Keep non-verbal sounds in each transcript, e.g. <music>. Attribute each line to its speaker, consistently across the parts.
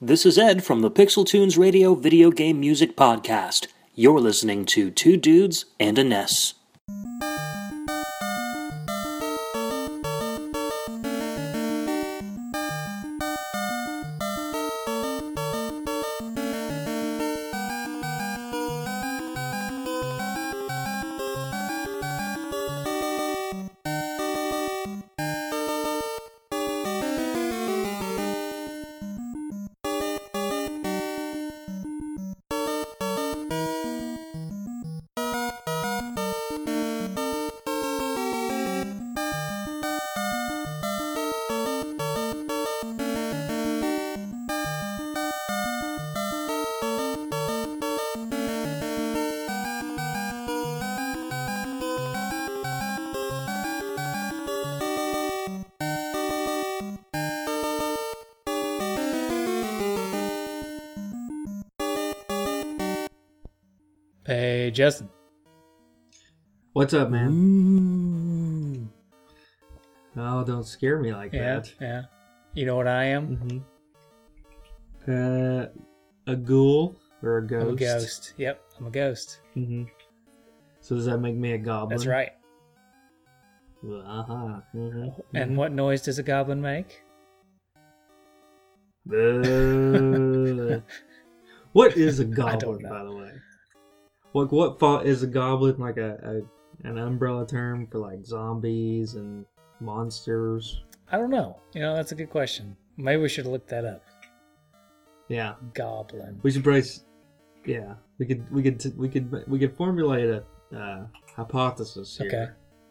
Speaker 1: This is Ed from the Pixel Tunes Radio Video Game Music Podcast. You're listening to Two Dudes and a
Speaker 2: NES. Justin.
Speaker 3: What's up, man?
Speaker 2: Ooh.
Speaker 3: Oh, don't scare me like
Speaker 2: Yeah,
Speaker 3: that.
Speaker 2: yeah. You know what I am?
Speaker 3: hmm Uh, a ghoul or a ghost?
Speaker 2: I'm a ghost. Yep, I'm a ghost.
Speaker 3: hmm So does that make me a goblin?
Speaker 2: That's right.
Speaker 3: Uh huh. hmm
Speaker 2: And what noise does a goblin make?
Speaker 3: Uh, <laughs> what is a goblin, by the way? What what is a goblin like a, a an umbrella term for like zombies and monsters?
Speaker 2: I don't know. You know, that's a good question. Maybe we should look that up.
Speaker 3: Yeah,
Speaker 2: Goblin.
Speaker 3: we should probably. s- Yeah, we could we could we could we could formulate a uh, hypothesis here.
Speaker 2: Okay.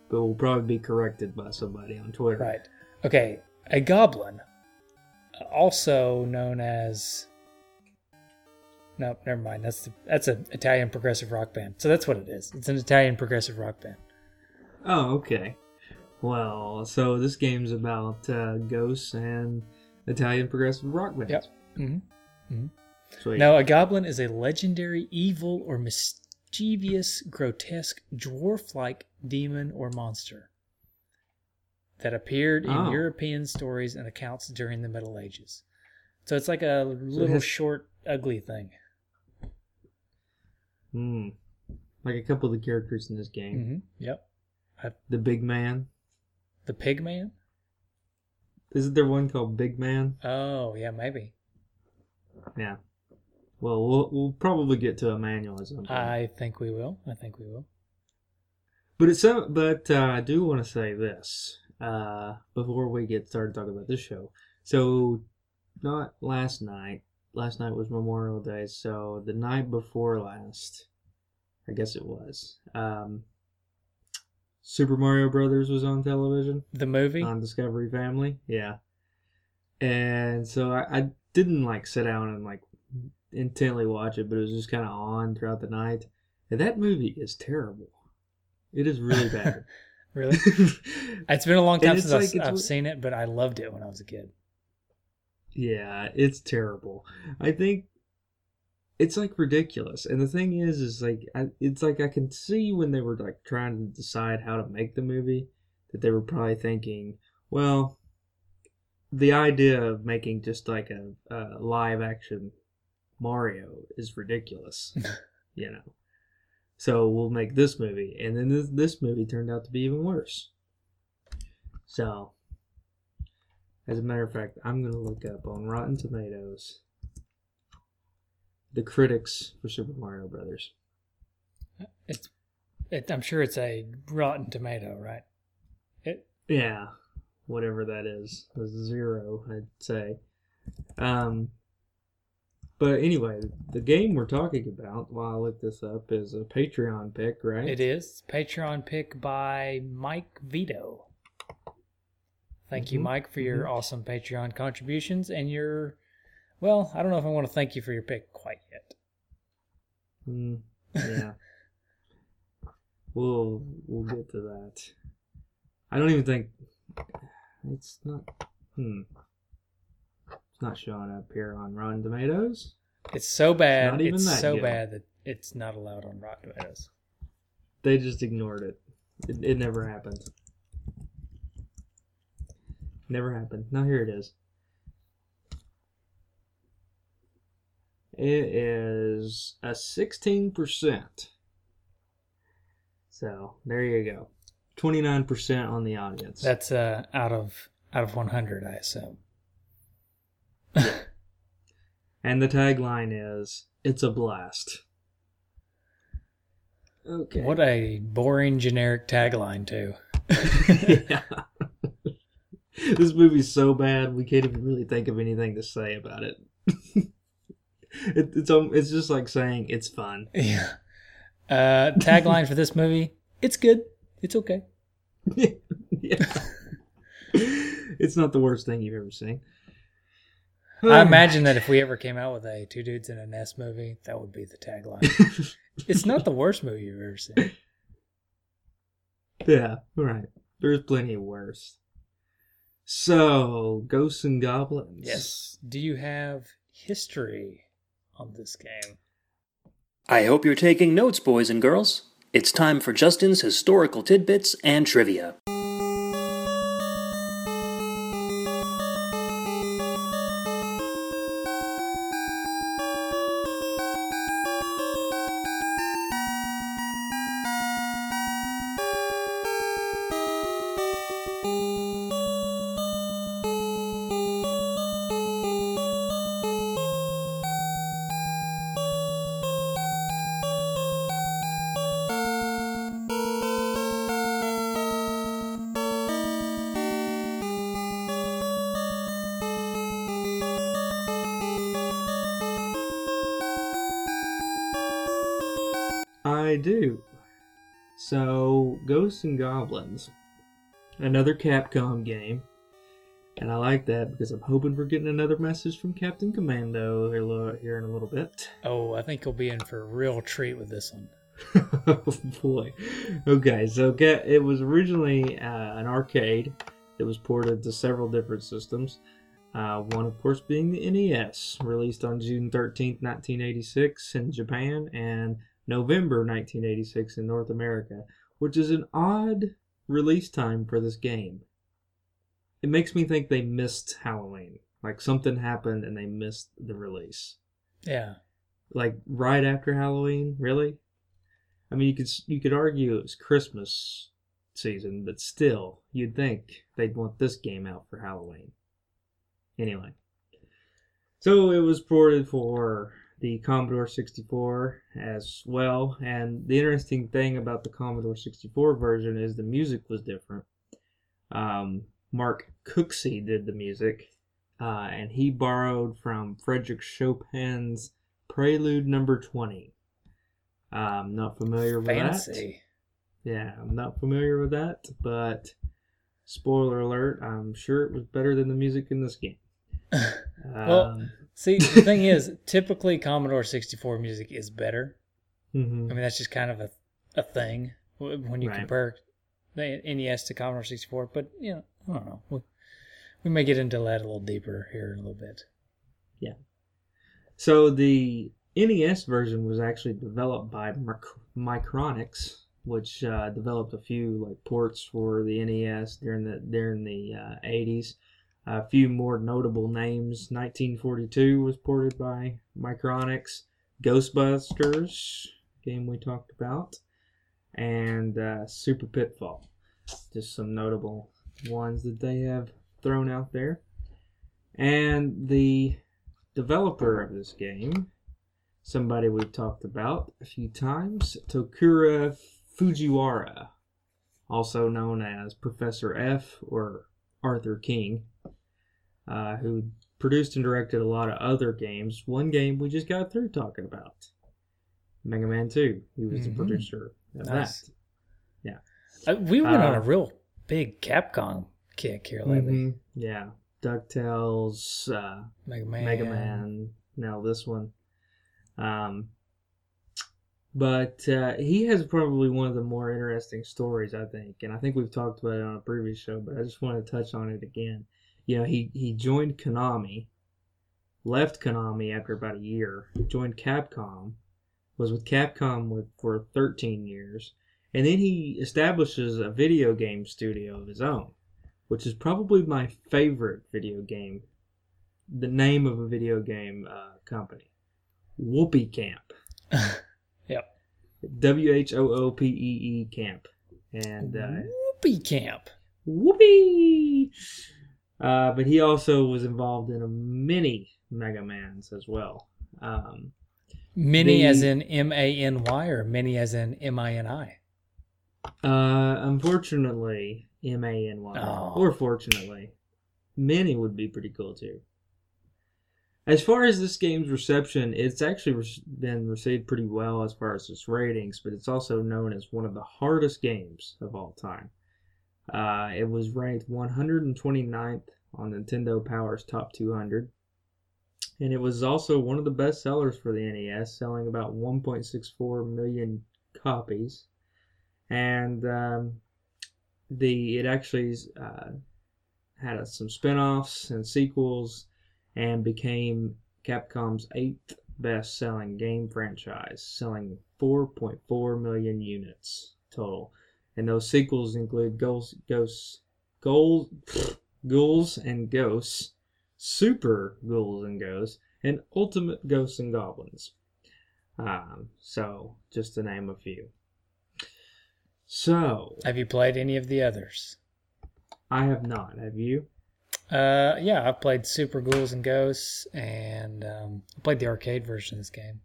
Speaker 3: but we'll probably be corrected by somebody on Twitter.
Speaker 2: Right. Okay. A goblin, also known as. No, never mind. That's the, that's an Italian progressive rock band. So that's what it is. It's an Italian progressive rock band.
Speaker 3: Oh, okay. Well, so this game's about uh, ghosts and Italian progressive rock bands.
Speaker 2: Yep. hmm
Speaker 3: Sweet.
Speaker 2: Now, a goblin is a legendary, evil, or mischievous, grotesque, dwarf like demon or monster that appeared in
Speaker 3: Oh.
Speaker 2: European stories and accounts during the Middle Ages. So it's like a little short, ugly thing.
Speaker 3: Hmm. Like a couple of the characters in this game.
Speaker 2: hmm Yep.
Speaker 3: The Big Man.
Speaker 2: The pig man?
Speaker 3: Isn't there one called Big Man?
Speaker 2: Oh, yeah, maybe.
Speaker 3: Yeah. Well, we'll, we'll probably get to Emmanuel at some point.
Speaker 2: I think we will. I think we will.
Speaker 3: But it's so, but uh, I do want to say this uh, before we get started talking about this show. So, not last night. Last night was Memorial Day, so the night before last, I guess it was. Um, Super Mario Brothers was on television
Speaker 2: The movie?
Speaker 3: on Discovery Family. Yeah, and so I, I didn't like sit down and like intently watch it, but it was just kind of on throughout the night. And that movie is terrible. It is really bad. <laughs>
Speaker 2: really? <laughs> It's been a long time since I've, I've seen it, but I loved it when I was a kid.
Speaker 3: Yeah, it's terrible. I think it's like ridiculous. And the thing is, is like, I, it's like I can see when they were like trying to decide how to make the movie that they were probably thinking, well, the idea of making just like a, a live action Mario is ridiculous, <laughs> you know. So we'll make this movie, and then this this movie turned out to be even worse. So, as a matter of fact, I'm gonna look up on Rotten Tomatoes the critics for Super Mario Brothers.
Speaker 2: It's, it, I'm sure it's a Rotten Tomato, right? It,
Speaker 3: Yeah, whatever that is, a zero, I'd say. Um, but anyway, the game we're talking about while I look this up is a Patreon pick, right?
Speaker 2: it is Patreon pick by Mike Vito. Thank you,
Speaker 3: Mhm,
Speaker 2: Mike, for your awesome Patreon contributions and your. Well, I don't know if I want to thank you for your pick quite yet.
Speaker 3: Mm, yeah. <laughs> we'll we'll get to that. I don't even think it's not. Hmm. It's not showing up here on Rotten Tomatoes.
Speaker 2: It's so bad.
Speaker 3: not even
Speaker 2: It's
Speaker 3: that
Speaker 2: so bad that it's not allowed on Rotten Tomatoes.
Speaker 3: They just ignored it. It, it never happened. Never happened. Now here it is. It is a 16%. So there you go. 29% on the audience.
Speaker 2: That's uh, out of out of 100, I assume.
Speaker 3: and the tagline is It's a blast. Okay.
Speaker 2: What a boring generic tagline too. <laughs> <laughs>
Speaker 3: yeah. <laughs> this movie's so bad we can't even really think of anything to say about it. <laughs> it it's um, it's just like saying it's fun. <laughs>
Speaker 2: Yeah. Uh, tagline for this movie: It's good. It's okay.
Speaker 3: yeah. it's not the worst thing you've ever seen.
Speaker 2: I <sighs> imagine that if we ever came out with a two dudes in a nest movie, that would be the tagline. it's not the worst movie you've ever seen.
Speaker 3: Yeah, right. There's plenty of worse. So, Ghosts and Goblins.
Speaker 2: Yes. Do you have history on this game?
Speaker 1: I hope you're taking notes, boys and girls. It's time for Justin's historical tidbits and trivia.
Speaker 3: So, Ghosts and Goblins, another Capcom game, and I like that because I'm hoping we're getting another message from Captain Commando here, in a little bit.
Speaker 2: Oh, I think you'll be in for a real treat with this one. <laughs>
Speaker 3: oh boy. Okay, so it was originally uh, an arcade that was ported to several different systems. Uh, one, of course, being the NES, released on June 13th, 1986 in Japan, and November 1986 in North America, which is an odd release time for this game. It makes me think they missed Halloween. Like something happened and they missed the release.
Speaker 2: Yeah.
Speaker 3: Like right after Halloween, really? I mean, you could you could argue it was Christmas season, but still, you'd think they'd want this game out for Halloween. Anyway, so it was ported for the Commodore 64 as well. And the interesting thing about the Commodore 64 version is the music was different. Um, Mark Cooksey did the music, uh, and he borrowed from Frederick Chopin's Prelude Number 20. I'm not familiar with that.
Speaker 2: Fancy.
Speaker 3: Yeah, I'm not familiar with that, but spoiler alert, I'm sure it was better than the music in this game. <laughs>
Speaker 2: Well,
Speaker 3: Um,
Speaker 2: See, the thing is, <laughs> typically Commodore 64 music is better.
Speaker 3: mhm.
Speaker 2: I mean, that's just kind of a, a thing when you
Speaker 3: Right.
Speaker 2: compare the NES to Commodore 64. But, you know, I don't know. We, we may get into that a little deeper here in a little bit. Yeah.
Speaker 3: So the NES version was actually developed by Mic- Micronics, which uh, developed a few like ports for the NES during the during the uh, 80s. A few more notable names. 1942 was ported by Micronics. Ghostbusters, game we talked about, and uh, Super Pitfall. Just some notable ones that they have thrown out there. And the developer of this game, somebody we've talked about a few times, Tokuro Fujiwara, also known as Professor F or Arthur King, uh, who produced and directed a lot of other games. One game we just got through talking about, Mega Man 2. He was
Speaker 2: Mhm.
Speaker 3: the producer of
Speaker 2: Nice.
Speaker 3: that.
Speaker 2: Uh, we went on
Speaker 3: Uh,
Speaker 2: a real big Capcom kick here lately.
Speaker 3: Mhm. Yeah. DuckTales, uh,
Speaker 2: Mega Man.
Speaker 3: Mega Man. Now this one. Um, but uh, he has probably one of the more interesting stories, I think, and I think we've talked about it on a previous show, but I just want to touch on it again. You know, he he joined Konami, left Konami after about a year, joined Capcom, was with Capcom with for 13 years, and then he establishes a video game studio of his own, which is probably my favorite video game the name of a video game uh, company. Whoopee Camp. <laughs>
Speaker 2: Yep.
Speaker 3: W H O O P E E Camp. And uh,
Speaker 2: Whoopee Camp.
Speaker 3: whoopee! Uh, but he also was involved in a many Mega Mans as well. Um,
Speaker 2: Mini
Speaker 3: The-
Speaker 2: as in M A N Y or many as in M I N I?
Speaker 3: uh, unfortunately, M A N Y.
Speaker 2: Oh.
Speaker 3: Or fortunately. Many would be pretty cool too. As far as this game's reception, it's actually been received pretty well as far as its ratings, but it's also known as one of the hardest games of all time. Uh, it was ranked 129th on Nintendo Power's Top 200, and it was also one of the best sellers for the NES, selling about 1.64 million copies. And um, the it actually uh, had some spin-offs and sequels and became Capcom's eighth best-selling game franchise, selling 4.4 million units total. And those sequels include Ghosts, Ghosts, Goals, <laughs> Ghouls and Ghosts, Super Ghouls and Ghosts, and Ultimate Ghosts and Goblins. Um, so, just to name a few. So,
Speaker 2: Have you played any of the others?
Speaker 3: I have not. Have you?
Speaker 2: Uh, yeah, I've played Super Ghouls and Ghosts, and um, I played the arcade version of this game.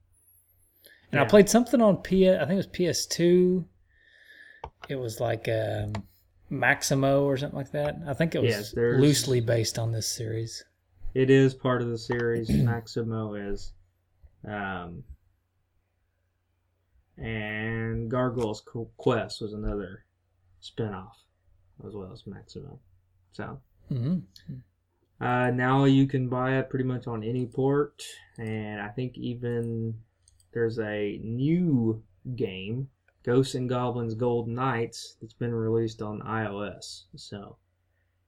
Speaker 2: And I played something on P. I think it was PS2. It was like um, Maximo or something like that. I think it was
Speaker 3: Yes,
Speaker 2: loosely based on this series.
Speaker 3: It is part of the series. <clears throat> Maximo is. Um, and Gargoyle's Quest was another spin-off as well as Maximo. So
Speaker 2: hmm
Speaker 3: uh, now you can buy it pretty much on any port, and I think even there's a new game, Ghosts and Goblins Gold Knights, that's been released on iOS. So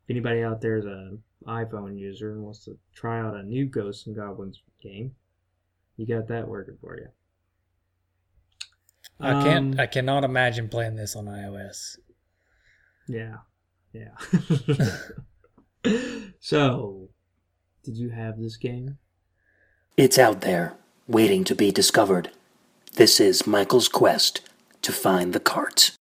Speaker 3: if anybody out there is an iPhone user and wants to try out a new Ghosts and Goblins game, you got that working for you.
Speaker 2: I can't.
Speaker 3: Um,
Speaker 2: I cannot imagine playing this on iOS.
Speaker 3: Yeah. Yeah. <laughs> <laughs> so, did you have this game?
Speaker 1: It's out there, waiting to be discovered. This is Michael's quest to find the cart.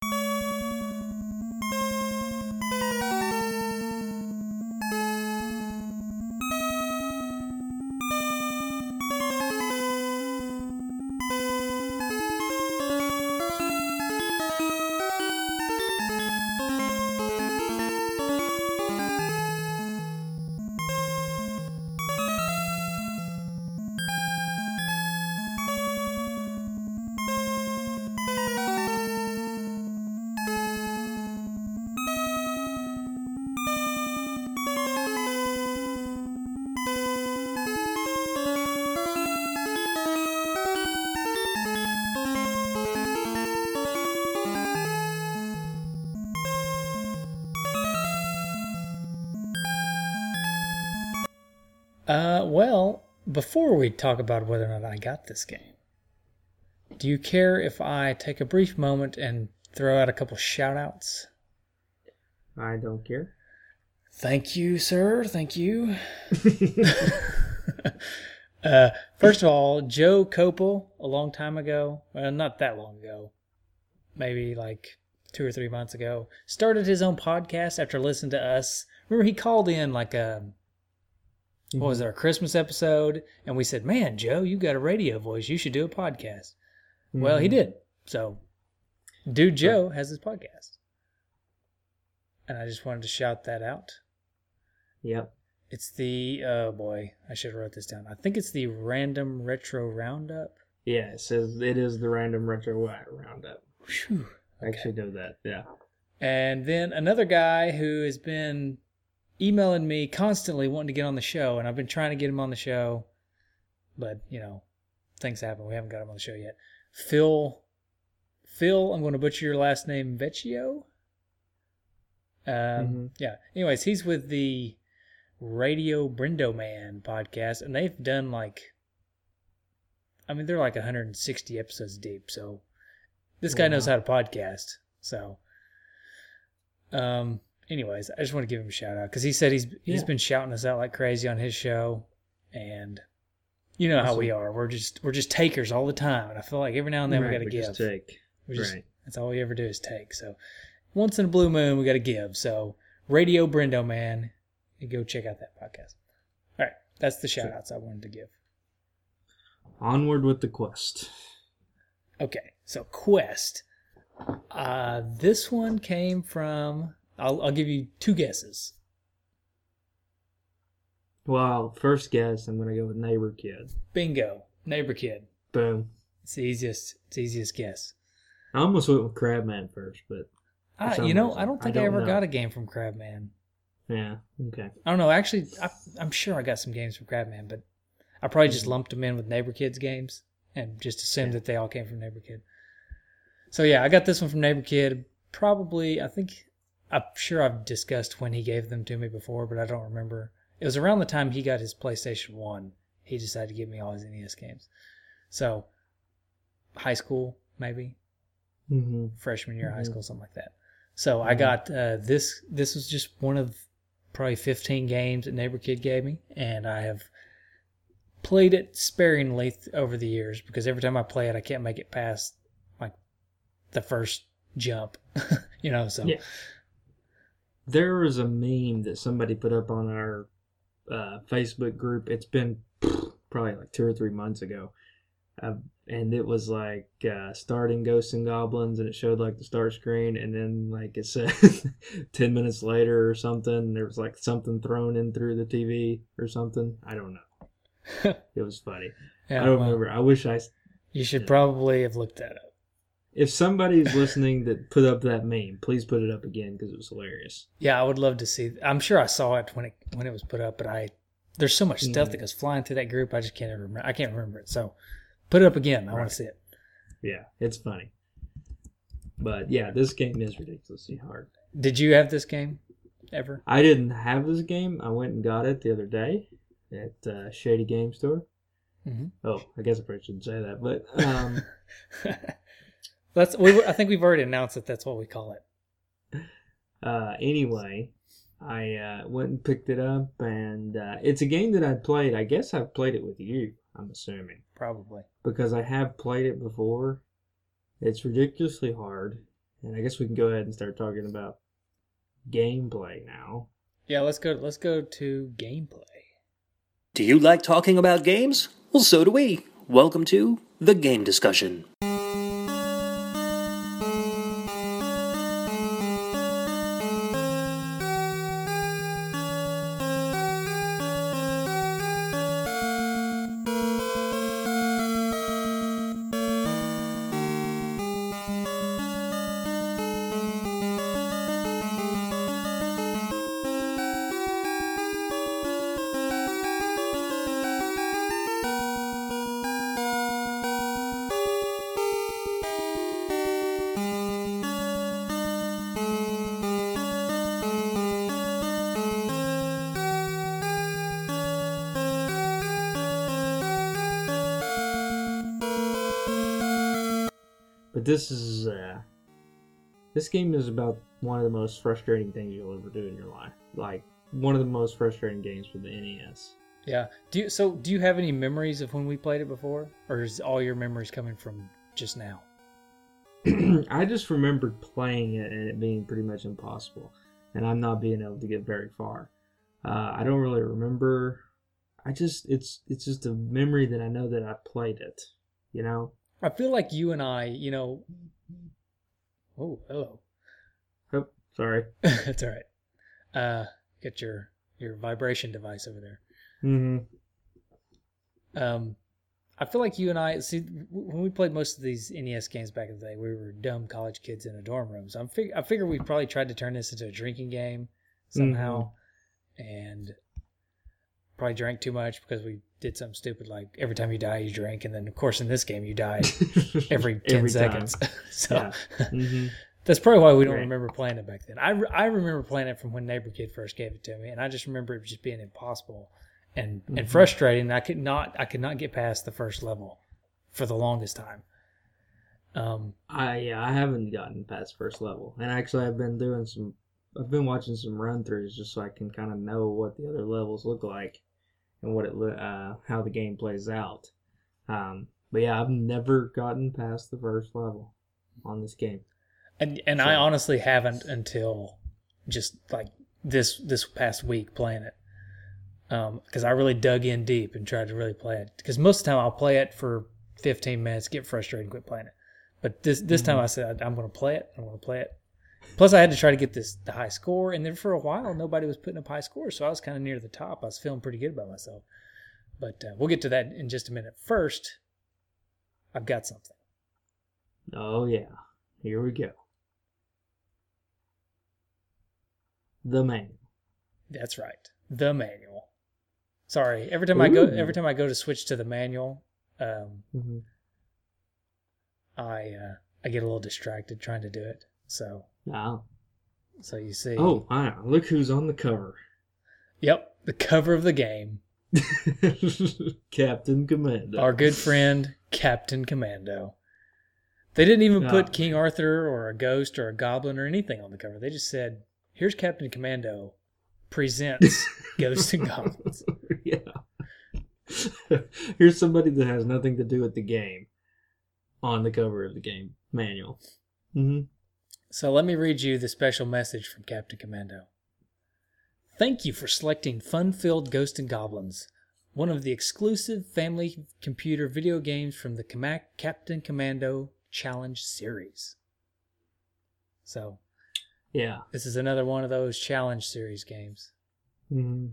Speaker 2: We talk about whether or not I got this game, do you care if I take a brief moment and throw out a couple shout outs?
Speaker 3: I don't care.
Speaker 2: Thank you, sir. Thank you. <laughs> <laughs> uh, first of all, Joe Copel, a long time ago, well, not that long ago, maybe like two or three months ago, started his own podcast after listening to us. Remember, he called in like a what was it, our Christmas episode, and we said, "Man, Joe, you got a radio voice. You should do a podcast." Well, he
Speaker 3: Mhm.
Speaker 2: did. So, dude, Joe has his podcast, and I just wanted to shout that out.
Speaker 3: Yep.
Speaker 2: It's the oh boy, I should have wrote this down. I think it's the Random Retro Roundup.
Speaker 3: Yeah, it says it is the random retro roundup.
Speaker 2: Whew.
Speaker 3: I actually know that. Yeah.
Speaker 2: And then another guy who has been emailing me constantly wanting to get on the show, and I've been trying to get him on the show, but you know, things happen. We haven't got him on the show yet. Phil, Phil, I'm going to butcher your last name, Vecchio. Um,
Speaker 3: Mhm.
Speaker 2: yeah. Anyways, he's with the Radio Brindo Man podcast, and they've done like, I mean, they're like 160 episodes deep. So this guy knows how to podcast. So, um, anyways, I just want to give him a shout out because he said he's he's
Speaker 3: Yeah.
Speaker 2: been shouting us out like crazy on his show, and you know how we are. We're just we're just takers all the time, and I feel like every now and then we got to give.
Speaker 3: just take.
Speaker 2: We just-
Speaker 3: right.
Speaker 2: That's all we ever do is take. So once in a blue moon, we got to give. So Radio Brendo Man, you go check out that podcast. All right, that's the shout outs I wanted to give.
Speaker 3: Onward with the quest.
Speaker 2: Okay, so Quest. Uh, this one came from. I'll, I'll give you two guesses.
Speaker 3: Well, first guess, I'm gonna go with neighbor kid.
Speaker 2: Bingo, neighbor kid.
Speaker 3: Boom.
Speaker 2: It's the easiest. It's the easiest guess.
Speaker 3: I almost went with Crabman first, but some
Speaker 2: you know,
Speaker 3: reason.
Speaker 2: I don't think I,
Speaker 3: don't
Speaker 2: ever
Speaker 3: know.
Speaker 2: got a game from Crabman.
Speaker 3: yeah, okay.
Speaker 2: I don't know. Actually, I, I'm sure I got some games from Crabman, but I probably just
Speaker 3: Mhm.
Speaker 2: lumped them in with Neighbor Kids games and just assumed
Speaker 3: Yeah.
Speaker 2: that they all came from Neighbor Kid. So yeah, I got this one from Neighbor Kid. Probably, I think I'm sure I've discussed when he gave them to me before, but I don't remember. It was around the time he got his PlayStation One. He decided to give me all his NES games. So high school, maybe
Speaker 3: hmm
Speaker 2: freshman year of high school, something like that. So I
Speaker 3: Mhm.
Speaker 2: got uh, this. This was just one of probably 15 games that Neighbor Kid gave me, and I have played it sparingly th- over the years because every time I play it, I can't make it past like the first jump, <laughs> you know. So
Speaker 3: Yeah. There was a meme that somebody put up on our uh, Facebook group. It's been <sniffs> probably like two or three months ago. Uh, and it was like uh, starting Ghosts and Goblins, and it showed like the start screen, and then like it said <laughs> 10 minutes later or something, there was like something thrown in through the TV or something. I don't know. <laughs> it was funny.
Speaker 2: yeah,
Speaker 3: I don't
Speaker 2: well,
Speaker 3: remember. I wish I.
Speaker 2: You should
Speaker 3: Yeah.
Speaker 2: probably have looked that up.
Speaker 3: If somebody's listening that put up that meme, please put it up again because it was hilarious.
Speaker 2: Yeah, I would love to see. I'm sure I saw it when it when it was put up, but I there's so much stuff
Speaker 3: Mhm.
Speaker 2: that goes flying through that group. I just can't ever remember. I can't remember it. So put it up again. I want to see it.
Speaker 3: Yeah, it's funny. But yeah, this game is ridiculously hard.
Speaker 2: Did you have this game ever?
Speaker 3: I didn't have this game. I went and got it the other day at uh, Shady Game Store.
Speaker 2: Mhm.
Speaker 3: Oh, I guess I probably shouldn't say that, but um, <laughs>
Speaker 2: That's we. I think we've already announced that that's what we call it.
Speaker 3: uh, anyway, I uh, went and picked it up, and uh, it's a game that I played. I guess I've played it with you. I'm assuming
Speaker 2: Probably.
Speaker 3: because I have played it before. It's ridiculously hard, and I guess we can go ahead and start talking about gameplay now.
Speaker 2: Yeah. Let's go. Let's go to gameplay.
Speaker 1: Do you like talking about games? Well, so do we. Welcome to the game discussion.
Speaker 3: But this is uh this game is about one of the most frustrating things you'll ever do in your life. Like one of the most frustrating games for the NES.
Speaker 2: Yeah. Do you? So do you have any memories of when we played it before, or is all your memories coming from just now? <clears throat>
Speaker 3: I just remembered playing it and it being pretty much impossible, and I'm not being able to get very far. Uh, I don't really remember. I just it's it's just a memory that I know that I played it. You know.
Speaker 2: I feel like you and I, you know. Oh, hello.
Speaker 3: Oh, sorry. <laughs>
Speaker 2: That's all right. Uh, get your your vibration device over there.
Speaker 3: Mm-hmm.
Speaker 2: Um, I feel like you and I see when we played most of these NES games back in the day, we were dumb college kids in a dorm room. So I'm fig- I figure we probably tried to turn this into a drinking game somehow, and probably drank too much because we did something stupid like every time you die you drink, and then of course in this game you die <laughs> every ten
Speaker 3: Every
Speaker 2: seconds. <laughs> so
Speaker 3: Yeah. hmm <laughs>
Speaker 2: that's probably why we don't
Speaker 3: Right.
Speaker 2: remember playing it back then. I, re- I remember playing it from when Neighbor Kid first gave it to me, and I just remember it just being impossible and and
Speaker 3: Mhm.
Speaker 2: frustrating. I could not I could not get past the first level for the longest time. Um,
Speaker 3: I yeah, I haven't gotten past first level, and actually I've been doing some. I've been watching some run throughs just so I can kind of know what the other levels look like, and what it uh, how the game plays out. Um, but yeah, I've never gotten past the first level on this game.
Speaker 2: And and I honestly haven't until just like this this past week playing it. Um, because I really dug in deep and tried to really play it. Because most of the time I'll play it for 15 minutes, get frustrated, and quit playing it. But this this time I said I'm going to play it. I'm going to play it. Plus, I had to try to get this the high score, and then for a while nobody was putting up high scores, so I was kind of near the top. I was feeling pretty good about myself. But uh, we'll get to that in just a minute. First, I've got something.
Speaker 3: Oh yeah, here we go. The manual.
Speaker 2: That's right. The manual. Sorry. Every time I go every time I go to switch to the manual, um,
Speaker 3: Mm-hmm.
Speaker 2: I uh, I get a little distracted trying to do it. So
Speaker 3: Wow.
Speaker 2: so you see
Speaker 3: Oh wow! Look who's on the cover.
Speaker 2: Yep, the cover of the game. <laughs>
Speaker 3: Captain Commando.
Speaker 2: Our good friend Captain Commando. They didn't even put King Arthur or a ghost or a goblin or anything on the cover. They just said, "Here's Captain Commando presents <laughs> Ghosts and Goblins." <laughs>
Speaker 3: yeah. Here's somebody that has nothing to do with the game on the cover of the game manual. Mm-hmm.
Speaker 2: So let me read you the special message from Captain Commando. Thank you for selecting fun filled Ghosts and Goblins, one of the exclusive family computer video games from the Captain Commando Challenge series. So,
Speaker 3: Yeah.
Speaker 2: this is another one of those Challenge series games.
Speaker 3: Mm-hmm.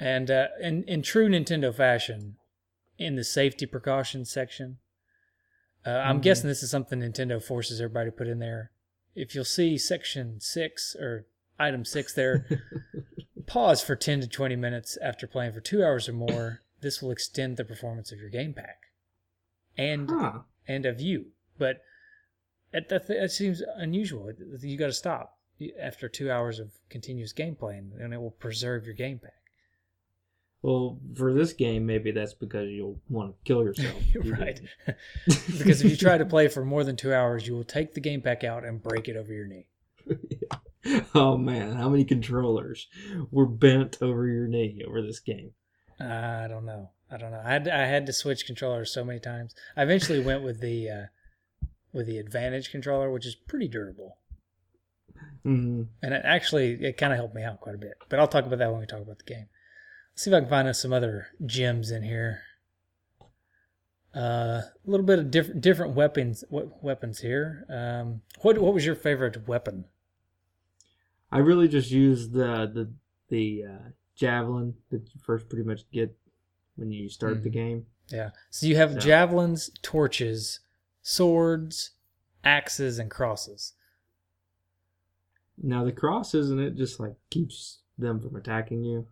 Speaker 2: And uh, in, in true Nintendo fashion, in the safety precautions section, uh, I'm
Speaker 3: Mhm.
Speaker 2: guessing this is something Nintendo forces everybody to put in there. If you'll see section six or item six there, <laughs> pause for 10 to 20 minutes after playing for two hours or more. This will extend the performance of your game pack and
Speaker 3: Huh.
Speaker 2: and of you. But that, that, that seems unusual. You got to stop after two hours of continuous gameplay, and, and it will preserve your game pack.
Speaker 3: Well, for this game, maybe that's because you'll want to kill yourself. <laughs>
Speaker 2: Right. <laughs> because if you try to <laughs> play for more than two hours, you will take the game pack out and break it over your knee.
Speaker 3: oh man, how many controllers were bent over your knee over this game?
Speaker 2: I don't know. I don't know. I had I had to switch controllers so many times. I eventually went with the uh, with the Advantage controller, which is pretty durable,
Speaker 3: Mm-hmm.
Speaker 2: and it actually it kind of helped me out quite a bit. But I'll talk about that when we talk about the game. See if I can find us some other gems in here. Uh, a little bit of different different weapons we- weapons here. Um, what what was your favorite weapon?
Speaker 3: I really just used the the the uh, javelin that you first pretty much get when you start the
Speaker 2: Mhm.
Speaker 3: game.
Speaker 2: Yeah. So you have
Speaker 3: So-
Speaker 2: javelins, torches, swords, axes, and crosses.
Speaker 3: Now the cross isn't it just like keeps them from attacking you?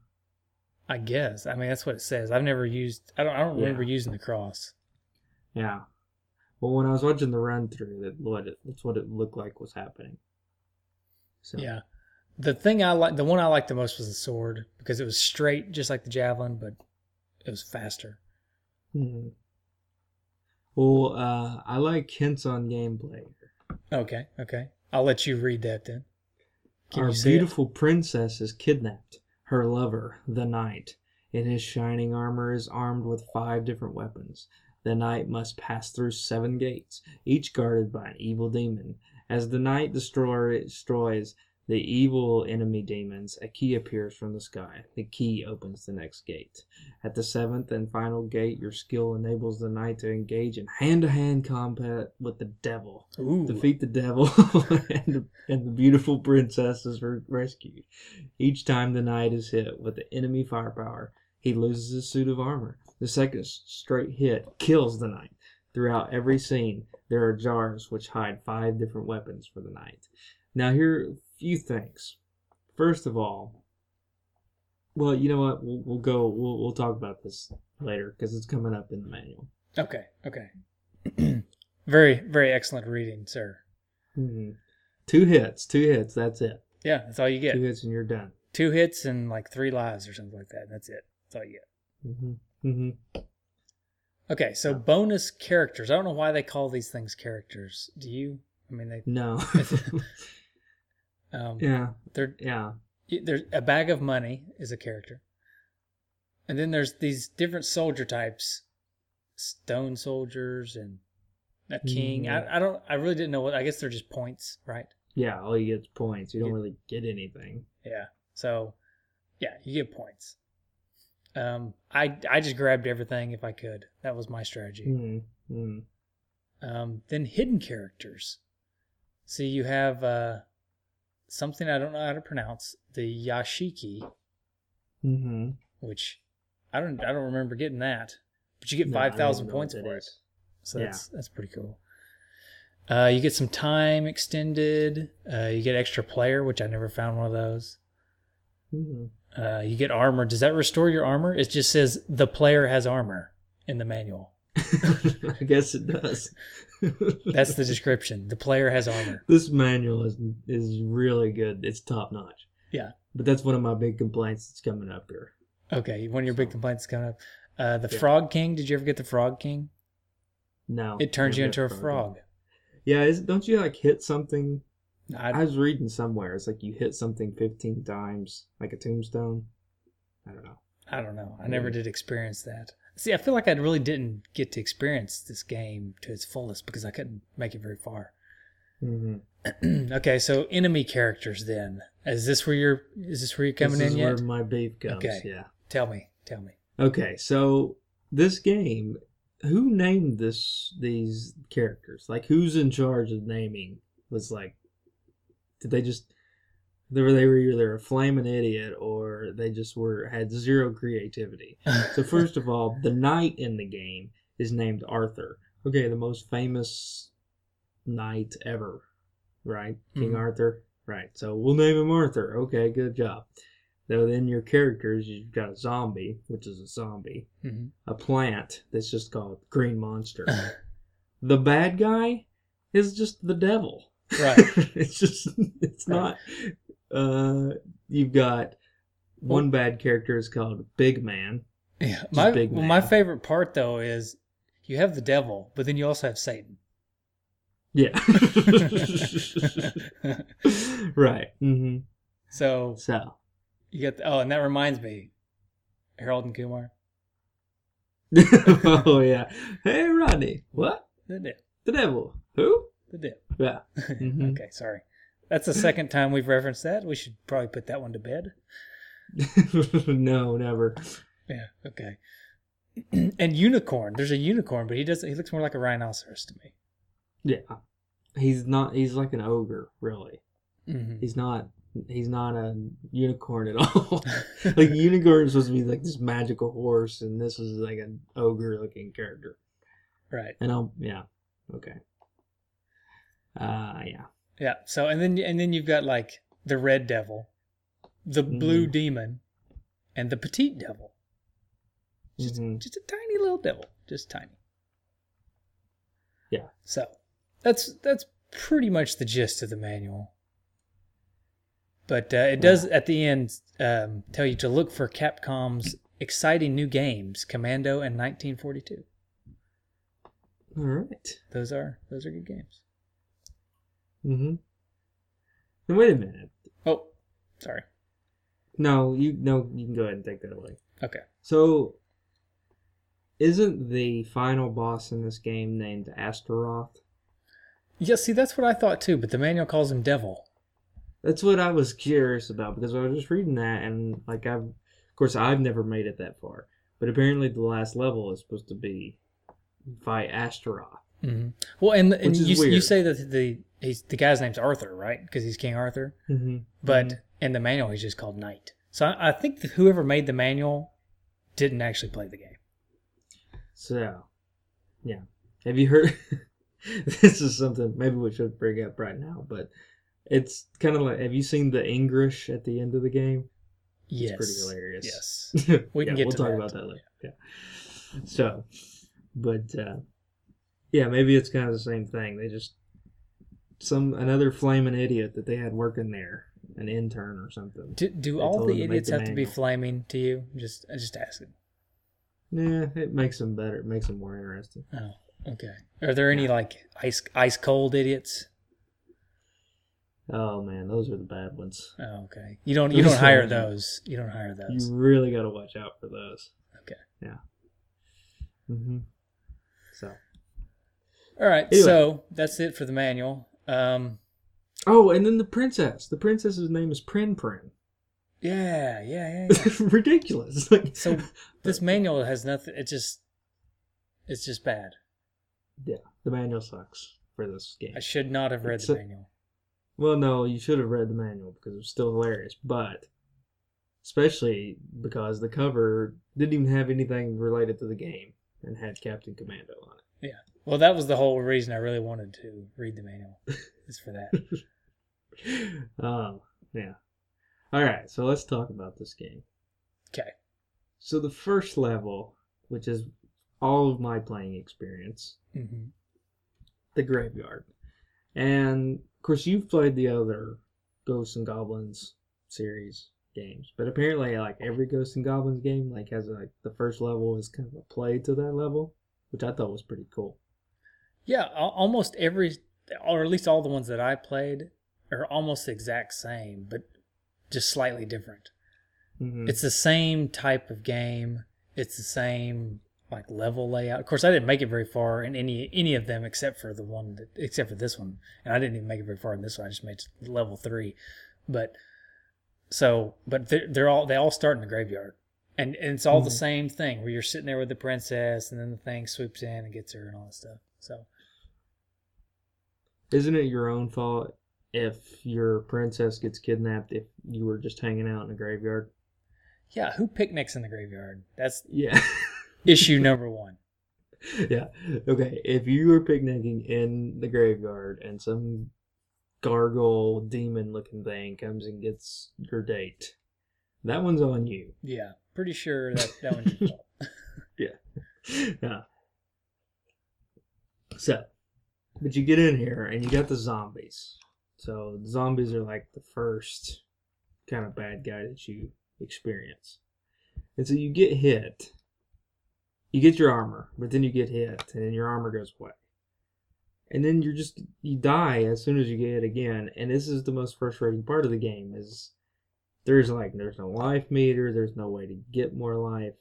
Speaker 2: I guess. I mean, that's what it says. I've never used. I don't. I don't
Speaker 3: Yeah.
Speaker 2: remember using the cross.
Speaker 3: Yeah. Well, when I was watching the run through, that what it that's what it looked like was happening. So
Speaker 2: Yeah. The thing I like, the one I liked the most was the sword because it was straight, just like the javelin, but it was faster.
Speaker 3: Mhm. Well, uh, I like hints on gameplay.
Speaker 2: Okay. Okay. I'll let you read that then. Can
Speaker 3: Our
Speaker 2: see it?
Speaker 3: beautiful princess is kidnapped. Her lover, the knight, in his shining armor, is armed with five different weapons. The knight must pass through seven gates, each guarded by an evil demon. As the knight destroy, destroys the evil enemy demons, a key appears from the sky. The key opens the next gate. At the seventh and final gate, your skill enables the knight to engage in hand-to-hand combat with the devil
Speaker 2: Ooh.
Speaker 3: defeat the devil <laughs> and, the, and the beautiful princess is re- rescued. Each time the knight is hit with the enemy firepower, he loses his suit of armor. The second straight hit kills the knight. Throughout every scene, there are jars which hide five different weapons for the knight. Now, here few things. First of all, well, you know what? We'll, we'll go. We'll, we'll talk about this later because it's coming up in the manual.
Speaker 2: Okay. Okay. <clears throat> very, very excellent reading, sir.
Speaker 3: hmm Two hits. Two hits. That's it.
Speaker 2: Yeah, that's all you get.
Speaker 3: Two hits and you're done.
Speaker 2: Two hits and like three lives or something like that. That's it. That's all you get.
Speaker 3: Mm-hmm. Mm-hmm.
Speaker 2: Okay, so bonus characters. I don't know why they call these things characters. Do you? I mean, they.
Speaker 3: No. <laughs> <laughs>
Speaker 2: Um,
Speaker 3: yeah.
Speaker 2: they're
Speaker 3: Yeah.
Speaker 2: there's a bag of money is a character, and then there's these different soldier types, stone soldiers and a king.
Speaker 3: Mhm.
Speaker 2: I, I don't. I really didn't know what. I guess they're just points, right?
Speaker 3: Yeah, all you get is points. You don't really get anything.
Speaker 2: Yeah. So, yeah, you get points. Um, I I just grabbed everything if I could. That was my strategy.
Speaker 3: Mm, mm.
Speaker 2: Um, then hidden characters. See, you have uh, something I don't know how to pronounce. The Yashiki,
Speaker 3: Mm-hmm.
Speaker 2: which I don't I don't remember getting that, but you get
Speaker 3: No,
Speaker 2: five thousand
Speaker 3: even know what
Speaker 2: points for it. So
Speaker 3: Yeah.
Speaker 2: that's that's pretty cool. Uh, you get some time extended. Uh, you get extra player, which I never found one of those.
Speaker 3: Mhm.
Speaker 2: Uh, you get armor. Does that restore your armor? It just says the player has armor in the manual. <laughs>
Speaker 3: I guess it does.
Speaker 2: That's the description. The player has armor.
Speaker 3: this manual is is really good. It's top notch.
Speaker 2: Yeah.
Speaker 3: But that's one of my big complaints that's coming up here.
Speaker 2: Okay, one of your big complaints coming up. Uh, the
Speaker 3: Yeah.
Speaker 2: Frog King. Did you ever get the Frog King?
Speaker 3: No.
Speaker 2: It turns you into a
Speaker 3: got
Speaker 2: frog.
Speaker 3: Yeah, is, don't you like hit something?
Speaker 2: I,
Speaker 3: I was reading somewhere. It's like you hit something 15 times, like a tombstone. I don't know.
Speaker 2: I don't know. I never did experience that. See, I feel like I really didn't get to experience this game to its fullest because I couldn't make it very far.
Speaker 3: Mm-hmm. <clears throat>
Speaker 2: okay, so enemy characters then. Is this where you're is this where you're coming
Speaker 3: this
Speaker 2: in
Speaker 3: is
Speaker 2: yet?
Speaker 3: my beef comes.
Speaker 2: Okay.
Speaker 3: Yeah.
Speaker 2: Tell me. Tell me.
Speaker 3: Okay, so this game, who named this these characters? Like, who's in charge of naming? Was like, did they just they were they were either a flaming idiot or they just were had zero creativity. <laughs> So first of all, the knight in the game is named Arthur. Okay, the most famous knight ever, right? King
Speaker 2: Mhm.
Speaker 3: Arthur. Right. So we'll name him Arthur. Okay, good job. So then your characters, you've got a zombie, which is a zombie,
Speaker 2: Mhm.
Speaker 3: a plant that's just called Green Monster. <laughs> the bad guy is just the devil.
Speaker 2: Right. <laughs>
Speaker 3: it's just it's not uh you've got one bad character is called Big Man.
Speaker 2: Yeah. My
Speaker 3: big
Speaker 2: well, my favorite part though is you have the devil, but then you also have Satan.
Speaker 3: Yeah. <laughs> right. Mm-hmm.
Speaker 2: So
Speaker 3: So.
Speaker 2: you get oh, and that reminds me, Harold and Kumar. <laughs>
Speaker 3: oh yeah. Hey Rodney. What?
Speaker 2: The devil.
Speaker 3: The devil. Who?
Speaker 2: The devil.
Speaker 3: Yeah. <laughs> Mhm.
Speaker 2: Okay, sorry. That's the second time we've referenced that. We should probably put that one to bed. <laughs>
Speaker 3: no, never.
Speaker 2: Yeah. Okay. <clears throat> and unicorn. There's a unicorn, but he does. He looks more like a rhinoceros to me.
Speaker 3: Yeah. He's not he's like an ogre, really.
Speaker 2: hmm
Speaker 3: He's not he's not a unicorn at <laughs> all. like <laughs> unicorn is supposed to be like this magical horse and this is like an ogre looking character.
Speaker 2: Right.
Speaker 3: And I'll yeah. Okay. Uh yeah.
Speaker 2: Yeah. So and then and then you've got like the red devil, the blue demon, and the petite devil. Just,
Speaker 3: Mhm.
Speaker 2: just a tiny little devil, just tiny.
Speaker 3: Yeah.
Speaker 2: So that's that's pretty much the gist of the manual. But uh, it does at the end um, tell you to look for Capcom's exciting new games, Commando and 1942.
Speaker 3: All right.
Speaker 2: Those are those are good games.
Speaker 3: Mm-hmm. Now wait a minute.
Speaker 2: Oh, sorry.
Speaker 3: No, you no, you can go ahead and take that away.
Speaker 2: Okay.
Speaker 3: So, isn't the final boss in this game named Astaroth?
Speaker 2: Yeah, see, that's what I thought too, but the manual calls him Devil.
Speaker 3: That's what I was curious about because I was just reading that and like I've, of course, I've never made it that far, but apparently the last level is supposed to be fight Astaroth.
Speaker 2: hmm Well, and, and you, you say that the he's, the guy's name's Arthur, right? Because he's King Arthur.
Speaker 3: Mm-hmm.
Speaker 2: But in the manual, he's just called Knight. So I, I think that whoever made the manual didn't actually play the game.
Speaker 3: So, yeah, have you heard? <laughs> this is something maybe we should bring up right now, but it's kind of like have you seen the English at the end of the game?
Speaker 2: Yes.
Speaker 3: It's pretty hilarious.
Speaker 2: Yes. <laughs> We can
Speaker 3: Yeah,
Speaker 2: get
Speaker 3: we'll talk
Speaker 2: that.
Speaker 3: about that later. Yeah. So, but uh, yeah, maybe it's kind of the same thing. They just some another flaming idiot that they had working there, an intern or something.
Speaker 2: Do, do all the idiots have to be flaming to you? Just I just asking.
Speaker 3: Yeah, it makes them better. It makes them more interesting.
Speaker 2: Oh, okay. Are there any like ice ice cold idiots?
Speaker 3: Oh man, those are the bad ones.
Speaker 2: Oh, okay. You don't you don't hire those. You don't hire those.
Speaker 3: You really got to watch out for those.
Speaker 2: Okay.
Speaker 3: Yeah. Mm-hmm. So.
Speaker 2: All right.
Speaker 3: Anyway.
Speaker 2: So that's it for the manual. Um.
Speaker 3: Oh, and then the princess. The princess's name is Prin Prin.
Speaker 2: Yeah. Yeah. Yeah. yeah. <laughs>
Speaker 3: Ridiculous. <laughs> Like,
Speaker 2: so this manual has nothing. It just. It's just bad.
Speaker 3: yeah, the manual sucks for this game.
Speaker 2: I should not have read
Speaker 3: It's
Speaker 2: the
Speaker 3: a-
Speaker 2: manual.
Speaker 3: Well, no, you should have read the manual because it was still hilarious, but especially because the cover didn't even have anything related to the game and had Captain Commando on it.
Speaker 2: Well, that was the whole reason I really wanted to read the manual. <laughs> is for that.
Speaker 3: um, <laughs> yeah. All right, so let's talk about this game.
Speaker 2: Okay.
Speaker 3: So the first level, which is all of my playing experience,
Speaker 2: hmm
Speaker 3: the graveyard, and of course you've played the other Ghosts and Goblins series games, but apparently like every Ghosts and Goblins game like has like the first level is kind of a play to that level, which I thought was pretty cool.
Speaker 2: Yeah. Almost every, or at least all the ones that I played, are almost the exact same, but just slightly different.
Speaker 3: Mhm.
Speaker 2: It's the same type of game. It's the same like level layout. Of course, I didn't make it very far in any any of them except for the one that, except for this one, and I didn't even make it very far in this one. I just made level three, but so but they're, they're all they all start in the graveyard, and, and it's all the
Speaker 3: Mhm.
Speaker 2: same thing where you're sitting there with the princess, and then the thing swoops in and gets her and all that stuff. So
Speaker 3: Isn't it your own fault if your princess gets kidnapped if you were just hanging out in a graveyard?
Speaker 2: yeah, who picnics in the graveyard? That's
Speaker 3: Yeah. <laughs>
Speaker 2: issue number one.
Speaker 3: yeah. Okay. If you were picnicking in the graveyard and some gargle demon looking thing comes and gets your date, that one's on you.
Speaker 2: Yeah, pretty sure that that one's your <laughs> fault.
Speaker 3: yeah. <laughs> yeah. So, but you get in here and you got the zombies. So the zombies are like the first kind of bad guy that you experience. And so you get hit. You get your armor, but then you get hit and then your armor goes away. And then you're just you die as soon as you get hit again. And this is the most frustrating part of the game is there's like there's no life meter, there's no way to get more life.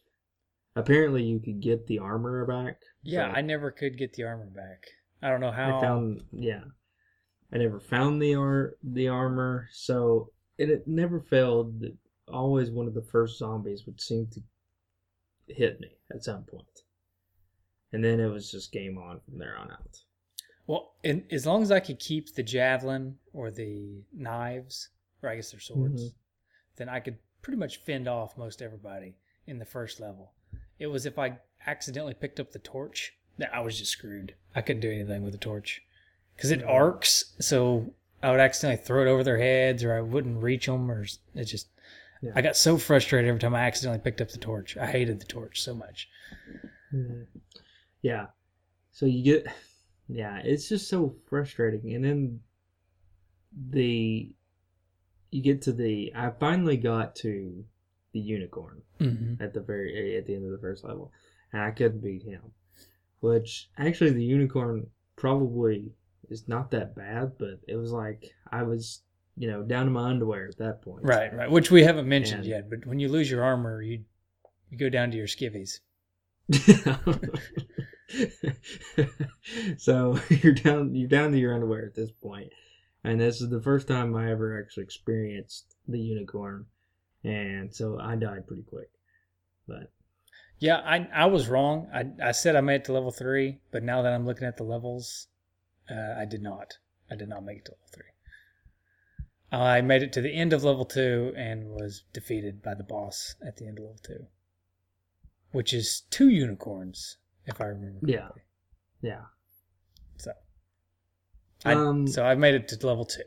Speaker 3: Apparently you could get the armor back.
Speaker 2: Yeah, I never could get the armor back. I don't know how.
Speaker 3: I found yeah. I never found the ar- the armor, so and it never failed that always one of the first zombies would seem to hit me at some point. And then it was just game on from there on out.
Speaker 2: Well, and as long as I could keep the javelin or the knives, or I guess they're swords,
Speaker 3: Mhm.
Speaker 2: then I could pretty much fend off most everybody in the first level. It was if I accidentally picked up the torch that I was just screwed. I couldn't do anything with the torch because it arcs, so I would accidentally throw it over their heads, or I wouldn't reach them, or it just.
Speaker 3: Yeah.
Speaker 2: I got so frustrated every time I accidentally picked up the torch. I hated the torch so much.
Speaker 3: Mhm. Yeah. So you get <sighs> yeah, it's just so frustrating. And then the you get to the I finally got to the unicorn
Speaker 2: hmm
Speaker 3: at the very at the end of the first level, and I couldn't beat him. Which actually the unicorn probably is not that bad, but it was like I was you know down to my underwear at that point.
Speaker 2: Right, right. Which we haven't mentioned
Speaker 3: And-
Speaker 2: yet, but when you lose your armor, you you go down to your skivvies. <laughs>
Speaker 3: so <laughs> you're down you're down to your underwear at this point and this is the first time i ever actually experienced the unicorn and so i died pretty quick but
Speaker 2: Yeah, I I was wrong. I I said I made it to level three, but now that I'm looking at the levels, uh, I did not. I did not make it to level three. I made it to the end of level two and was defeated by the boss at the end of level two, which is two unicorns, if I remember.
Speaker 3: Yeah.
Speaker 2: correctly.
Speaker 3: yeah
Speaker 2: So. I,
Speaker 3: Um,
Speaker 2: so I made it to level two.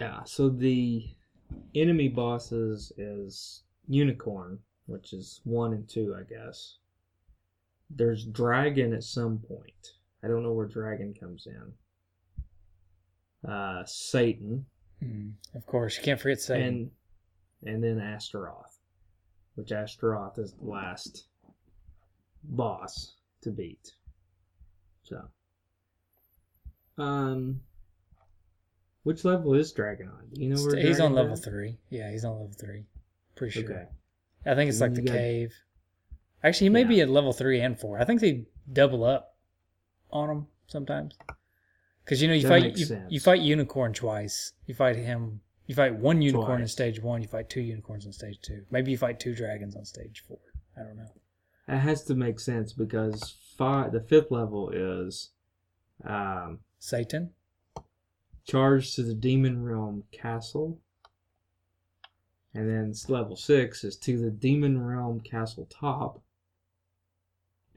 Speaker 3: yeah so the enemy bosses is unicorn which is one and two i guess there's dragon at some point i don't know where dragon comes in uh satan
Speaker 2: Mm, of course, you can't forget Satan.
Speaker 3: and and then Astaroth, which Astaroth is the last boss to beat. So, um, Which level is Dragonon? Do you know where
Speaker 2: he's on level three. Yeah, he's on level three. Pretty sure.
Speaker 3: Okay.
Speaker 2: I think it's like the cave. Actually, he may
Speaker 3: Yeah.
Speaker 2: be at level three and four. I think they double up on him sometimes. Because you know you
Speaker 3: That
Speaker 2: fight you, you fight unicorn twice. You fight him. You fight one unicorn in stage one. You fight two unicorns in stage two. Maybe you fight two dragons on stage four. I don't know.
Speaker 3: That has to make sense because five, the fifth level is um,
Speaker 2: Satan.
Speaker 3: charged to the demon realm castle, and then level six is to the demon realm castle top,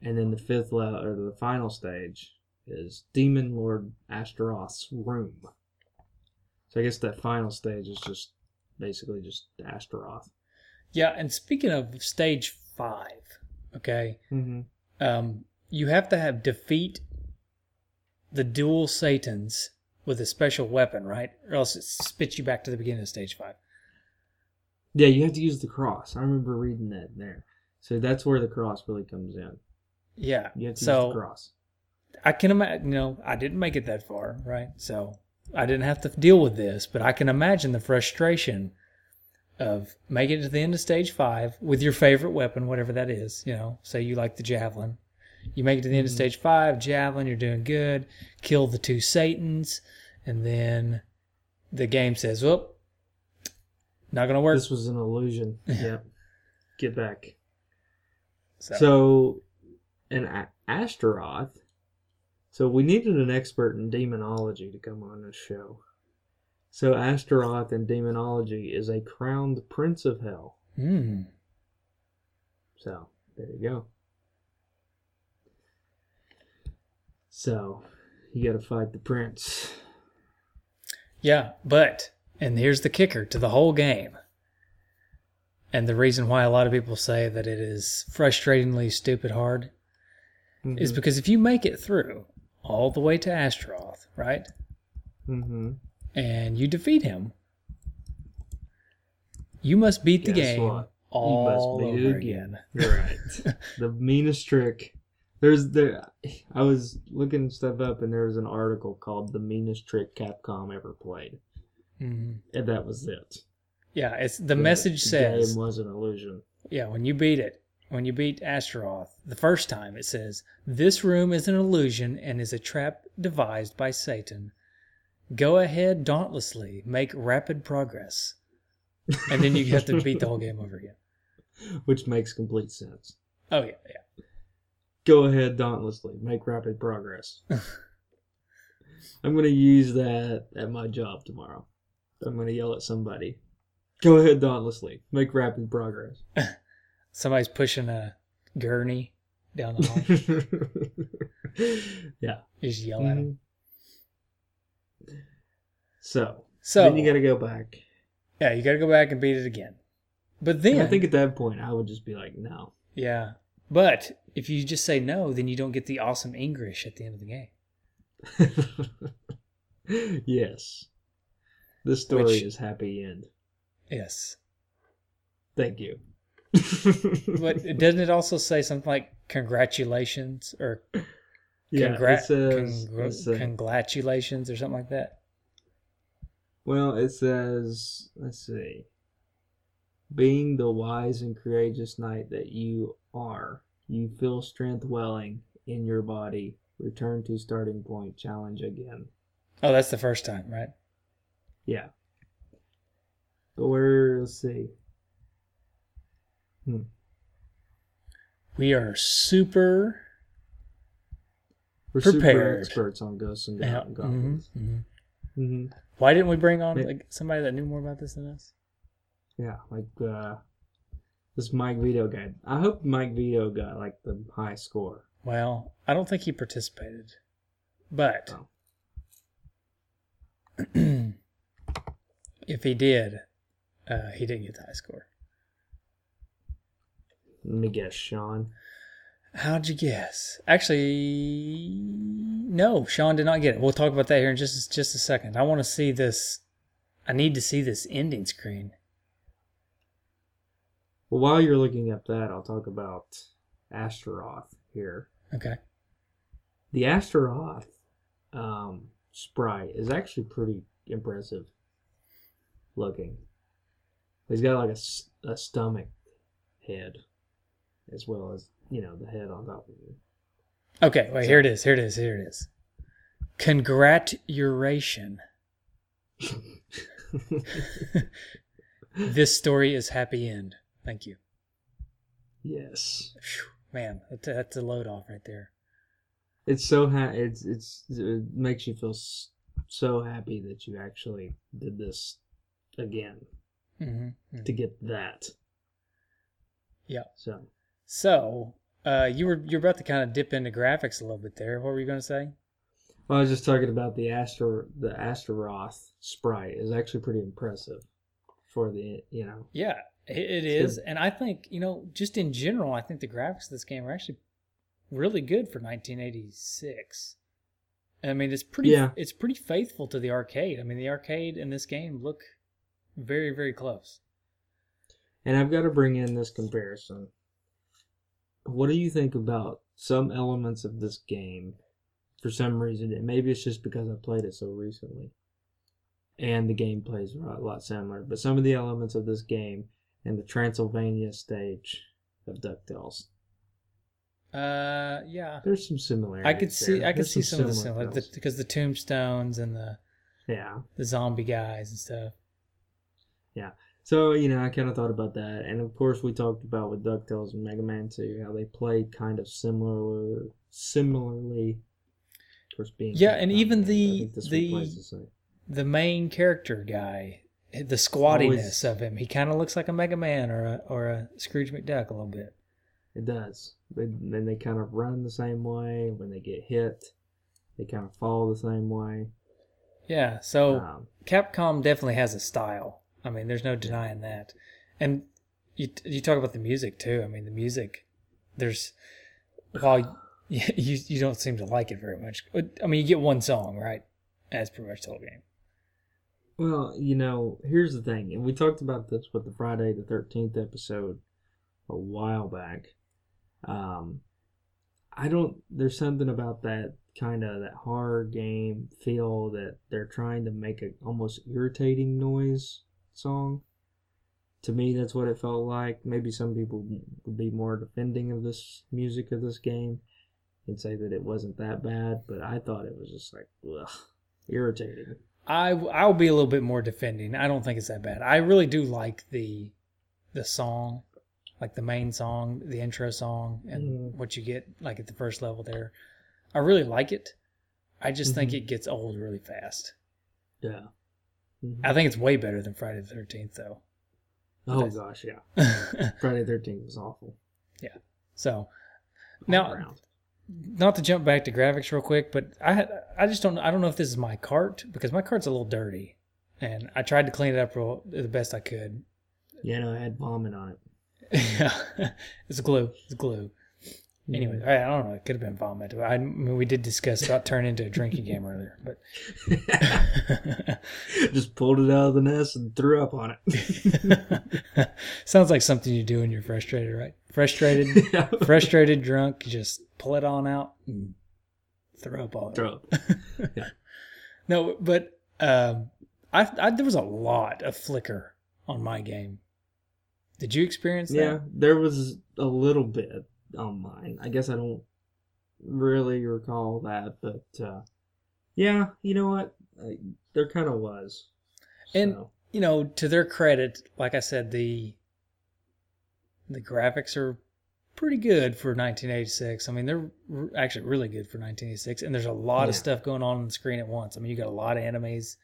Speaker 3: and then the fifth level or the final stage is demon lord Astaroth's room. So I guess that final stage is just basically just Astaroth.
Speaker 2: Yeah, and speaking of stage five, okay,
Speaker 3: Mm-hmm.
Speaker 2: um, you have to have defeat the dual satans with a special weapon, right? Or else it spits you back to the beginning of stage five.
Speaker 3: Yeah, you have to use the cross. I remember reading that there. So that's where the cross really comes in.
Speaker 2: Yeah.
Speaker 3: You have to use
Speaker 2: so
Speaker 3: the cross.
Speaker 2: I can imagine, you know, I didn't make it that far, right? So I didn't have to deal with this, but I can imagine the frustration of making it to the end of stage five with your favorite weapon, whatever that is. You know, say you like the javelin. You make it to the end of
Speaker 3: Mhm.
Speaker 2: stage five, javelin, you're doing good. Kill the two Satans, and then the game says, "Whoop, not gonna work."
Speaker 3: This was an illusion. yep. Get back.
Speaker 2: So,
Speaker 3: So, an A- Astaroth. So we needed an expert in demonology to come on this show. So Astaroth in demonology is a crowned prince of hell.
Speaker 2: hmm.
Speaker 3: So there you go. So you got to fight the prince.
Speaker 2: Yeah, but and here's the kicker to the whole game. And the reason why a lot of people say that it is frustratingly stupid hard is
Speaker 3: Mhm.
Speaker 2: because if you make it through all the way to Astaroth, right?
Speaker 3: Mhm.
Speaker 2: And you defeat him, you must beat the
Speaker 3: Guess
Speaker 2: game
Speaker 3: what?
Speaker 2: all
Speaker 3: beat
Speaker 2: over
Speaker 3: it
Speaker 2: again.
Speaker 3: You're <laughs> right. the meanest trick. There's there. I was looking stuff up, and there was an article called "The Meanest Trick Capcom Ever Played,"
Speaker 2: Mhm.
Speaker 3: and that was it.
Speaker 2: Yeah, it's the message says
Speaker 3: game was an illusion.
Speaker 2: Yeah, when you beat it, when you beat Astaroth the first time, it says, This room is an illusion and is a trap devised by Satan. Go ahead dauntlessly, make rapid progress. And then you have to beat the whole <laughs> game over again.
Speaker 3: which makes complete sense.
Speaker 2: Oh, yeah, yeah.
Speaker 3: Go ahead dauntlessly, make rapid progress. <laughs> I'm gonna use that at my job tomorrow. I'm gonna yell at somebody. Go ahead dauntlessly, make rapid progress. <laughs>
Speaker 2: Somebody's pushing a gurney down the hall. <laughs>
Speaker 3: yeah.
Speaker 2: You just yell at them.
Speaker 3: Mhm. So,
Speaker 2: So,
Speaker 3: then you got to go back.
Speaker 2: yeah, you got to go back and beat it again. But then,
Speaker 3: I think at that point, I would just be like, no.
Speaker 2: yeah. But if you just say no, then you don't get the awesome English at the end of the game. <laughs>
Speaker 3: yes. This story
Speaker 2: Which-
Speaker 3: is happy end.
Speaker 2: Yes.
Speaker 3: Thank you. <laughs> <laughs>
Speaker 2: But doesn't it also say something like congratulations or
Speaker 3: yeah, it says,
Speaker 2: congr- congratulations or something like that?
Speaker 3: well, it says, let's see. Being the wise and courageous knight that you are, you feel strength welling in your body. Return to starting point. Challenge again.
Speaker 2: Oh, that's the first time, right?
Speaker 3: Yeah. But let's see. Hmm.
Speaker 2: We are super.
Speaker 3: We're super
Speaker 2: Prepared.
Speaker 3: experts on ghosts and
Speaker 2: Yeah,
Speaker 3: go- goblins.
Speaker 2: mhm, mhm.
Speaker 3: hmm
Speaker 2: Why didn't we bring on like, somebody that knew more about this than us?
Speaker 3: Yeah, like uh, this Mike Vito guy. I hope Mike Vito got like the high score.
Speaker 2: Well, I don't think he participated, but
Speaker 3: Oh. <clears throat>
Speaker 2: if he did, uh, he didn't get the high score.
Speaker 3: Let me guess, Sean.
Speaker 2: How'd you guess? Actually, no, Sean did not get it. We'll talk about that here in just just a second. I want to see this. I need to see this ending screen.
Speaker 3: Well, while you're looking up that, I'll talk about Astaroth here.
Speaker 2: Okay.
Speaker 3: The Astaroth um, sprite is actually pretty impressive looking. He's got like a, a stomach head, as well as you know the head on top of it.
Speaker 2: Okay, wait, here it is. Here it is. Here it is. Congratulation. <laughs> This story is happy end. Thank you.
Speaker 3: yes,
Speaker 2: man, that's a, load off right there.
Speaker 3: it's so ha- it's it's it makes you feel so happy that you actually did this again
Speaker 2: hmm
Speaker 3: to get that.
Speaker 2: Yeah.
Speaker 3: So
Speaker 2: So, uh, you were you're about to kind of dip into graphics a little bit there. What were you going to say?
Speaker 3: well, I was just talking about the Astro the Astaroth sprite is actually pretty impressive for the you know
Speaker 2: Yeah, it, it is, and I think you know, just in general, I think the graphics of this game are actually really good for 1986. I mean, it's pretty.
Speaker 3: Yeah.
Speaker 2: It's pretty faithful to the arcade. I mean, the arcade and this game look very, very close.
Speaker 3: And I've got to bring in this comparison. What do you think about some elements of this game? For some reason, and maybe it's just because I played it so recently, and the gameplay is a lot similar. But some of the elements of this game and the Transylvania stage of Ducktales,
Speaker 2: Uh, yeah,
Speaker 3: there's some similarities.
Speaker 2: I could see.
Speaker 3: there.
Speaker 2: I could
Speaker 3: There's
Speaker 2: see some of the because the tombstones and the
Speaker 3: yeah.
Speaker 2: the zombie guys and stuff.
Speaker 3: So, you know, I kind of thought about that. And of course, we talked about with DuckTales and Mega Man 2 how they played kind of similar, similarly. Of course, being.
Speaker 2: Yeah, and even the-
Speaker 3: think this one
Speaker 2: the-
Speaker 3: the.
Speaker 2: The main character guy, the squattiness
Speaker 3: Always-
Speaker 2: of him, he kind of looks like a Mega Man or a or a Scrooge McDuck a little bit.
Speaker 3: It does. They, then they kind of run the same way. When they get hit, they kind of fall the same way.
Speaker 2: Yeah, so
Speaker 3: Um,
Speaker 2: Capcom definitely has a style. I mean, there's no denying that. And you you talk about the music too. I mean, the music. There's while <laughs> you you, don't seem to like it very much. I mean, you get one song, right? That's pretty much the whole game.
Speaker 3: Well, you know, here's the thing, and we talked about this with the Friday the Thirteenth episode a while back. Um, I don't. There's something about that kind of that horror game feel that they're trying to make a almost irritating noise song. To me, that's what it felt like. Maybe some people would be more defending of this music of this game and say that it wasn't that bad, but I thought it was just like ugh, irritating.
Speaker 2: I I'll be a little bit more defending. I don't think it's that bad. I really do like the the song, like the main song, the intro song, and
Speaker 3: Mhm.
Speaker 2: what you get like at the first level there. I really like it. I just think
Speaker 3: Mhm.
Speaker 2: it gets old really fast.
Speaker 3: Yeah. Mhm.
Speaker 2: I think it's way better than Friday the Thirteenth though.
Speaker 3: Oh gosh, yeah. <laughs> Friday the Thirteenth was awful.
Speaker 2: Yeah.
Speaker 3: So
Speaker 2: now,
Speaker 3: around.
Speaker 2: not to jump back to graphics real quick, but I I just don't I don't know if this is my cart because my cart's a little dirty, and I tried to clean it up real, the best I could.
Speaker 3: yeah, no, I had vomit on it. <laughs>
Speaker 2: Yeah, it's glue. It's glue. Anyway,
Speaker 3: Mm.
Speaker 2: I, I don't know. It could have been vomit. I, I mean, we did discuss about turning into a drinking game earlier, but <laughs>
Speaker 3: just pulled it out of the NES and threw up on it. <laughs>
Speaker 2: sounds like something you do when you're frustrated, right? Frustrated, <laughs> frustrated, drunk. You just pull it on out and throw up all over.
Speaker 3: throw up. Yeah.
Speaker 2: No, but um, I, I there was a lot of flicker on my game. Did you experience that?
Speaker 3: Yeah, there was a little bit on mine. I guess I don't really recall that, but uh, yeah, you know what? I, there kind of was.
Speaker 2: And-
Speaker 3: So,
Speaker 2: you know, to their credit, like I said, the the graphics are pretty good for 1986. I mean, they're actually really good for 1986, and there's a lot of stuff going on on the screen at once. I mean, you got a lot of enemies,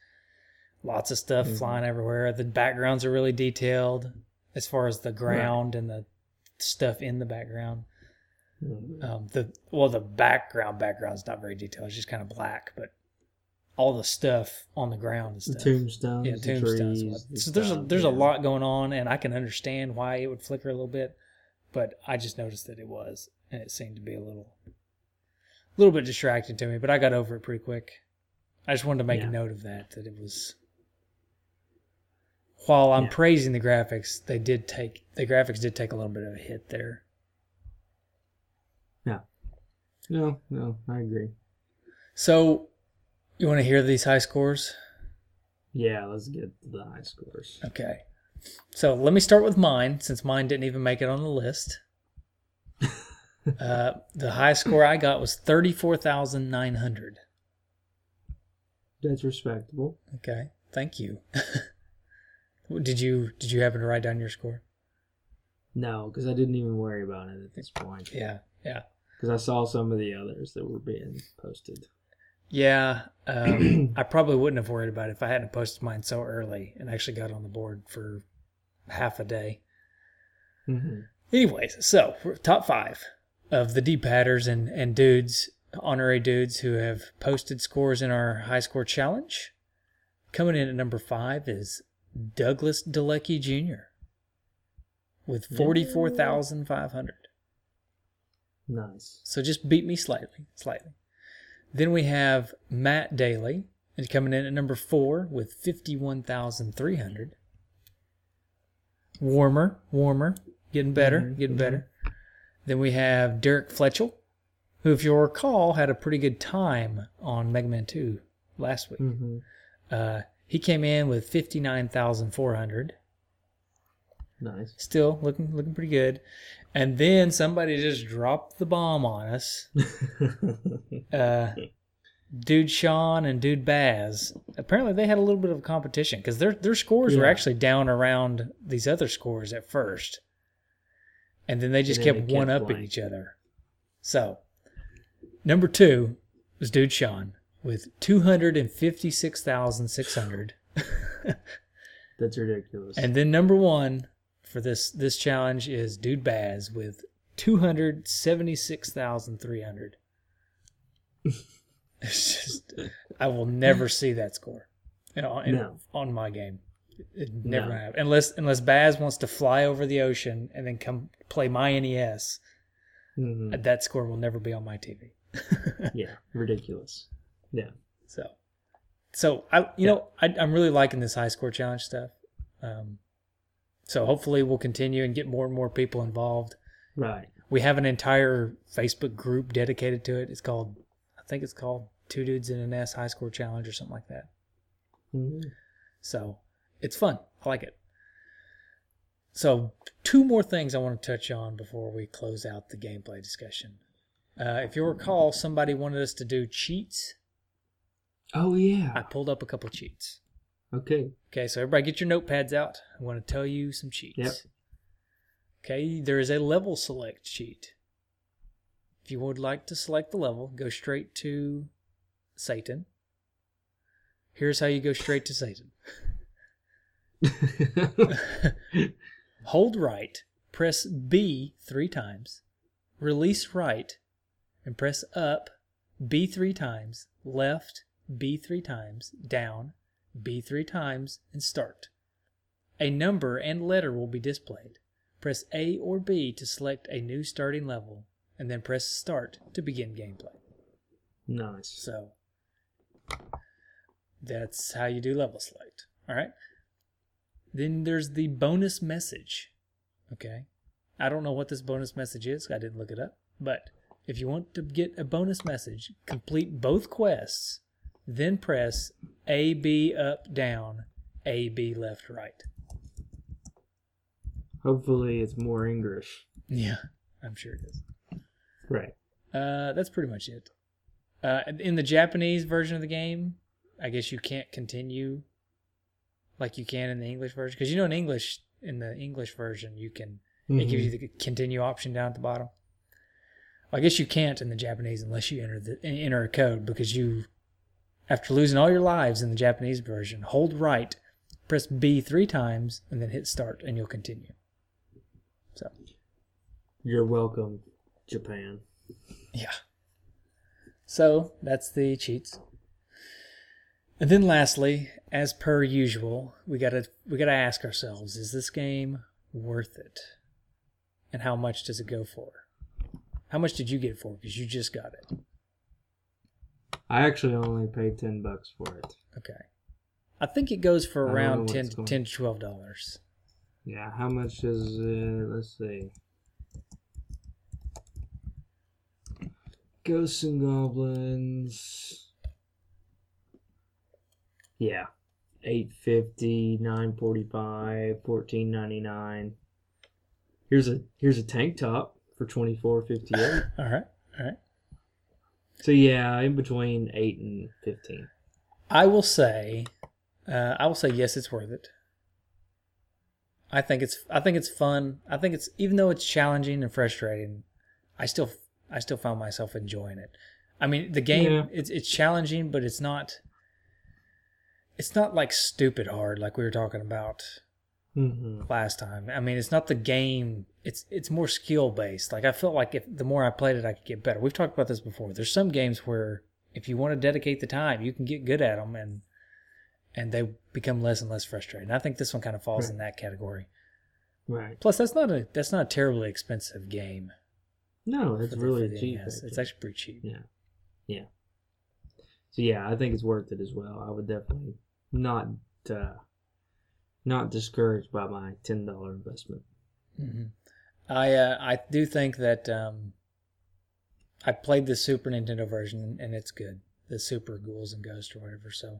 Speaker 2: lots of stuff
Speaker 3: Mhm.
Speaker 2: flying everywhere. The backgrounds are really detailed as far as the ground and the stuff in the background.
Speaker 3: Mm,
Speaker 2: Um, the well, the background background's not very detailed. It's just kind of black, but all the stuff on the ground
Speaker 3: the
Speaker 2: stuff.
Speaker 3: tombstones,
Speaker 2: Yeah, tombstones.
Speaker 3: trees, the
Speaker 2: So there's a there's a lot going on, and I can understand why it would flicker a little bit, but I just noticed that it was, and it seemed to be a little, a little bit distracting to me. But I got over it pretty quick. I just wanted to make
Speaker 3: Yeah.
Speaker 2: a note of that that it was. While I'm
Speaker 3: Yeah.
Speaker 2: praising the graphics, they did take the graphics did take a little bit of a hit there.
Speaker 3: No, no, I agree.
Speaker 2: So, you want to hear these high scores?
Speaker 3: Yeah, let's get the high scores.
Speaker 2: Okay. So let me start with mine, since mine didn't even make it on the list. <laughs> uh, the highest score I got was thirty-four thousand nine hundred.
Speaker 3: That's respectable.
Speaker 2: Okay, thank you. <laughs> did you did you happen to write down your score?
Speaker 3: No, because I didn't even worry about it at this point.
Speaker 2: Yeah, yeah,
Speaker 3: Because I saw some of the others that were being posted.
Speaker 2: yeah. Um, <clears throat> I probably wouldn't have worried about it if I hadn't posted mine so early and actually got on the board for half a day.
Speaker 3: Mm-hmm.
Speaker 2: Anyways, so top five of the D patters and, and dudes, honorary dudes who have posted scores in our high score challenge. Coming in at number five is Douglas Delecki Jr. with 44,500.
Speaker 3: Nice.
Speaker 2: So just beat me slightly, slightly. Then we have Matt Daly and coming in at number four with 51,300. Warmer, warmer, getting better,
Speaker 3: Mhm,
Speaker 2: getting
Speaker 3: mhm.
Speaker 2: better. Then we have Derek Fletchell, who, if you'll recall, had a pretty good time on Mega Man 2 last week.
Speaker 3: Mm-hmm.
Speaker 2: Uh, he came in with 59,400.
Speaker 3: Nice.
Speaker 2: Still looking looking pretty good. And then somebody just dropped the bomb on us. <laughs> uh, dude Sean and dude Baz. Apparently, they had a little bit of a competition because their their scores were actually down around these other scores at first, and then they just
Speaker 3: then
Speaker 2: kept
Speaker 3: they kept
Speaker 2: one upping
Speaker 3: playing.
Speaker 2: each other. So, number two was dude Sean with two hundred and fifty six thousand six hundred, <laughs>
Speaker 3: That's ridiculous.
Speaker 2: and then number one for this this challenge is dude Baz with two hundred seventy six thousand three hundred. <laughs> It's just, I will never see that score, you know, in,
Speaker 3: No.
Speaker 2: on my game. It never
Speaker 3: No.
Speaker 2: happen unless unless Baz wants to fly over the ocean and then come play my NES.
Speaker 3: Mhm.
Speaker 2: That score will never be on my TV. <laughs>
Speaker 3: Yeah, ridiculous. Yeah.
Speaker 2: So, so I, you know, I, I'm really liking this high score challenge stuff. Um, so hopefully we'll continue and get more and more people involved.
Speaker 3: Right.
Speaker 2: We have an entire Facebook group dedicated to it. It's called, I think it's called Two Dudes in an NES High Score Challenge or something like that.
Speaker 3: Mhm.
Speaker 2: So it's fun. I like it. So two more things I want to touch on before we close out the gameplay discussion. Uh, if you'll recall, somebody wanted us to do cheats.
Speaker 3: Oh yeah.
Speaker 2: I pulled up a couple cheats.
Speaker 3: Okay.
Speaker 2: Okay, so everybody get your notepads out. I want to tell you some cheats.
Speaker 3: Yep.
Speaker 2: Okay, there is a level select cheat. If you would like to select the level, go straight to Satan. Here's how you go straight to Satan. <laughs> Hold right, press B three times, release right, and press up B three times, left B three times, down B three times, and start. A number and letter will be displayed. Press A or B to select a new starting level, and then press start to begin gameplay.
Speaker 3: nice.
Speaker 2: So that's how you do level select. All right. Then there's the bonus message. Okay. I don't know what this bonus message is. I didn't look it up. But if you want to get a bonus message, complete both quests, then press A, B, up, down, A, B, left, right.
Speaker 3: Hopefully it's more English.
Speaker 2: Yeah, I'm sure it is.
Speaker 3: Right.
Speaker 2: Uh, that's pretty much it. Uh, in the Japanese version of the game, I guess you can't continue like you can in the English version because you know in English in the English version you can it gives you the continue option down at the bottom. I guess you can't in the Japanese unless you enter the enter a code because you after losing all your lives in the Japanese version, hold right, press B three times, and then hit start, and you'll continue. So
Speaker 3: You're welcome, Japan.
Speaker 2: Yeah. So that's the cheats. And then lastly, as per usual, we gotta we gotta ask ourselves, is this game worth it? And how much does it go for? How much did you get for? Because you just got it.
Speaker 3: I actually only paid ten bucks for it.
Speaker 2: Okay. I think it goes for
Speaker 3: I don't know
Speaker 2: around
Speaker 3: what
Speaker 2: 10,
Speaker 3: it's going-
Speaker 2: 10 to twelve dollars.
Speaker 3: Yeah, how much is it? Let's see. Ghosts and Goblins. Yeah. 850, 945, 1499. Here's a here's a tank top for 2458. <laughs>
Speaker 2: All right, all right.
Speaker 3: So yeah, in between 8 and 15.
Speaker 2: I will say, uh, I will say yes, it's worth it. I think it's I think it's fun. I think it's even though it's challenging and frustrating, I still I still found myself enjoying it. I mean, the game
Speaker 3: Yeah.
Speaker 2: it's it's challenging, but it's not it's not like stupid hard like we were talking about
Speaker 3: Mm-hmm.
Speaker 2: last time. I mean, it's not the game. It's it's more skill based. Like I felt like if the more I played it, I could get better. We've talked about this before. There's some games where if you want to dedicate the time, you can get good at them, and and they become less and less frustrating. I think this one kind of falls
Speaker 3: Right.
Speaker 2: in that category.
Speaker 3: Right.
Speaker 2: Plus, that's not a that's not a terribly expensive game.
Speaker 3: No, it's
Speaker 2: the-
Speaker 3: really cheap.
Speaker 2: It's
Speaker 3: actually.
Speaker 2: actually pretty cheap.
Speaker 3: Yeah. Yeah. So yeah, I think it's worth it as well. I would definitely not uh not discouraged by my ten dollar investment.
Speaker 2: hmm I uh, I do think that um, I played the Super Nintendo version and it's good. The Super Ghouls and Ghosts or whatever. So,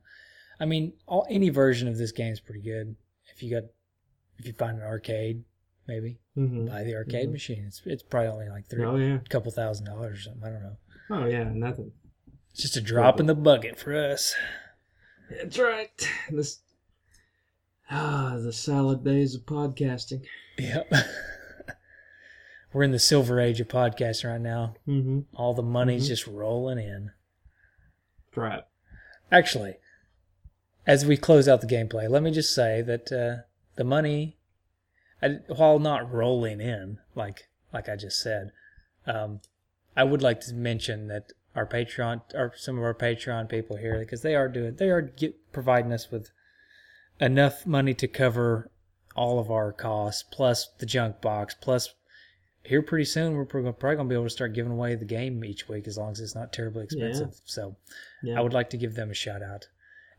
Speaker 2: I mean, all any version of this game is pretty good. If you got, if you find an arcade, maybe
Speaker 3: Mm-hmm.
Speaker 2: buy the arcade
Speaker 3: Mhm.
Speaker 2: machine. It's it's probably only like three,
Speaker 3: Oh yeah.
Speaker 2: couple thousand dollars or something. I don't know.
Speaker 3: Oh yeah, nothing.
Speaker 2: It's just a drop in the bucket for us.
Speaker 3: That's right. This ah the salad days of podcasting.
Speaker 2: Yep. <laughs> We're in the silver age of podcasting right now.
Speaker 3: Mm-hmm.
Speaker 2: All the money's
Speaker 3: Mhm.
Speaker 2: just rolling in.
Speaker 3: Right.
Speaker 2: Actually, as we close out the gameplay, let me just say that uh, the money, I, while not rolling in like like I just said, um, I would like to mention that our Patreon, or some of our Patreon people here, because they are doing, they are get, providing us with enough money to cover all of our costs, plus the junk box, plus here pretty soon we're probably going to be able to start giving away the game each week as long as it's not terribly expensive. So.
Speaker 3: Yeah.
Speaker 2: I would like to give them a shout out.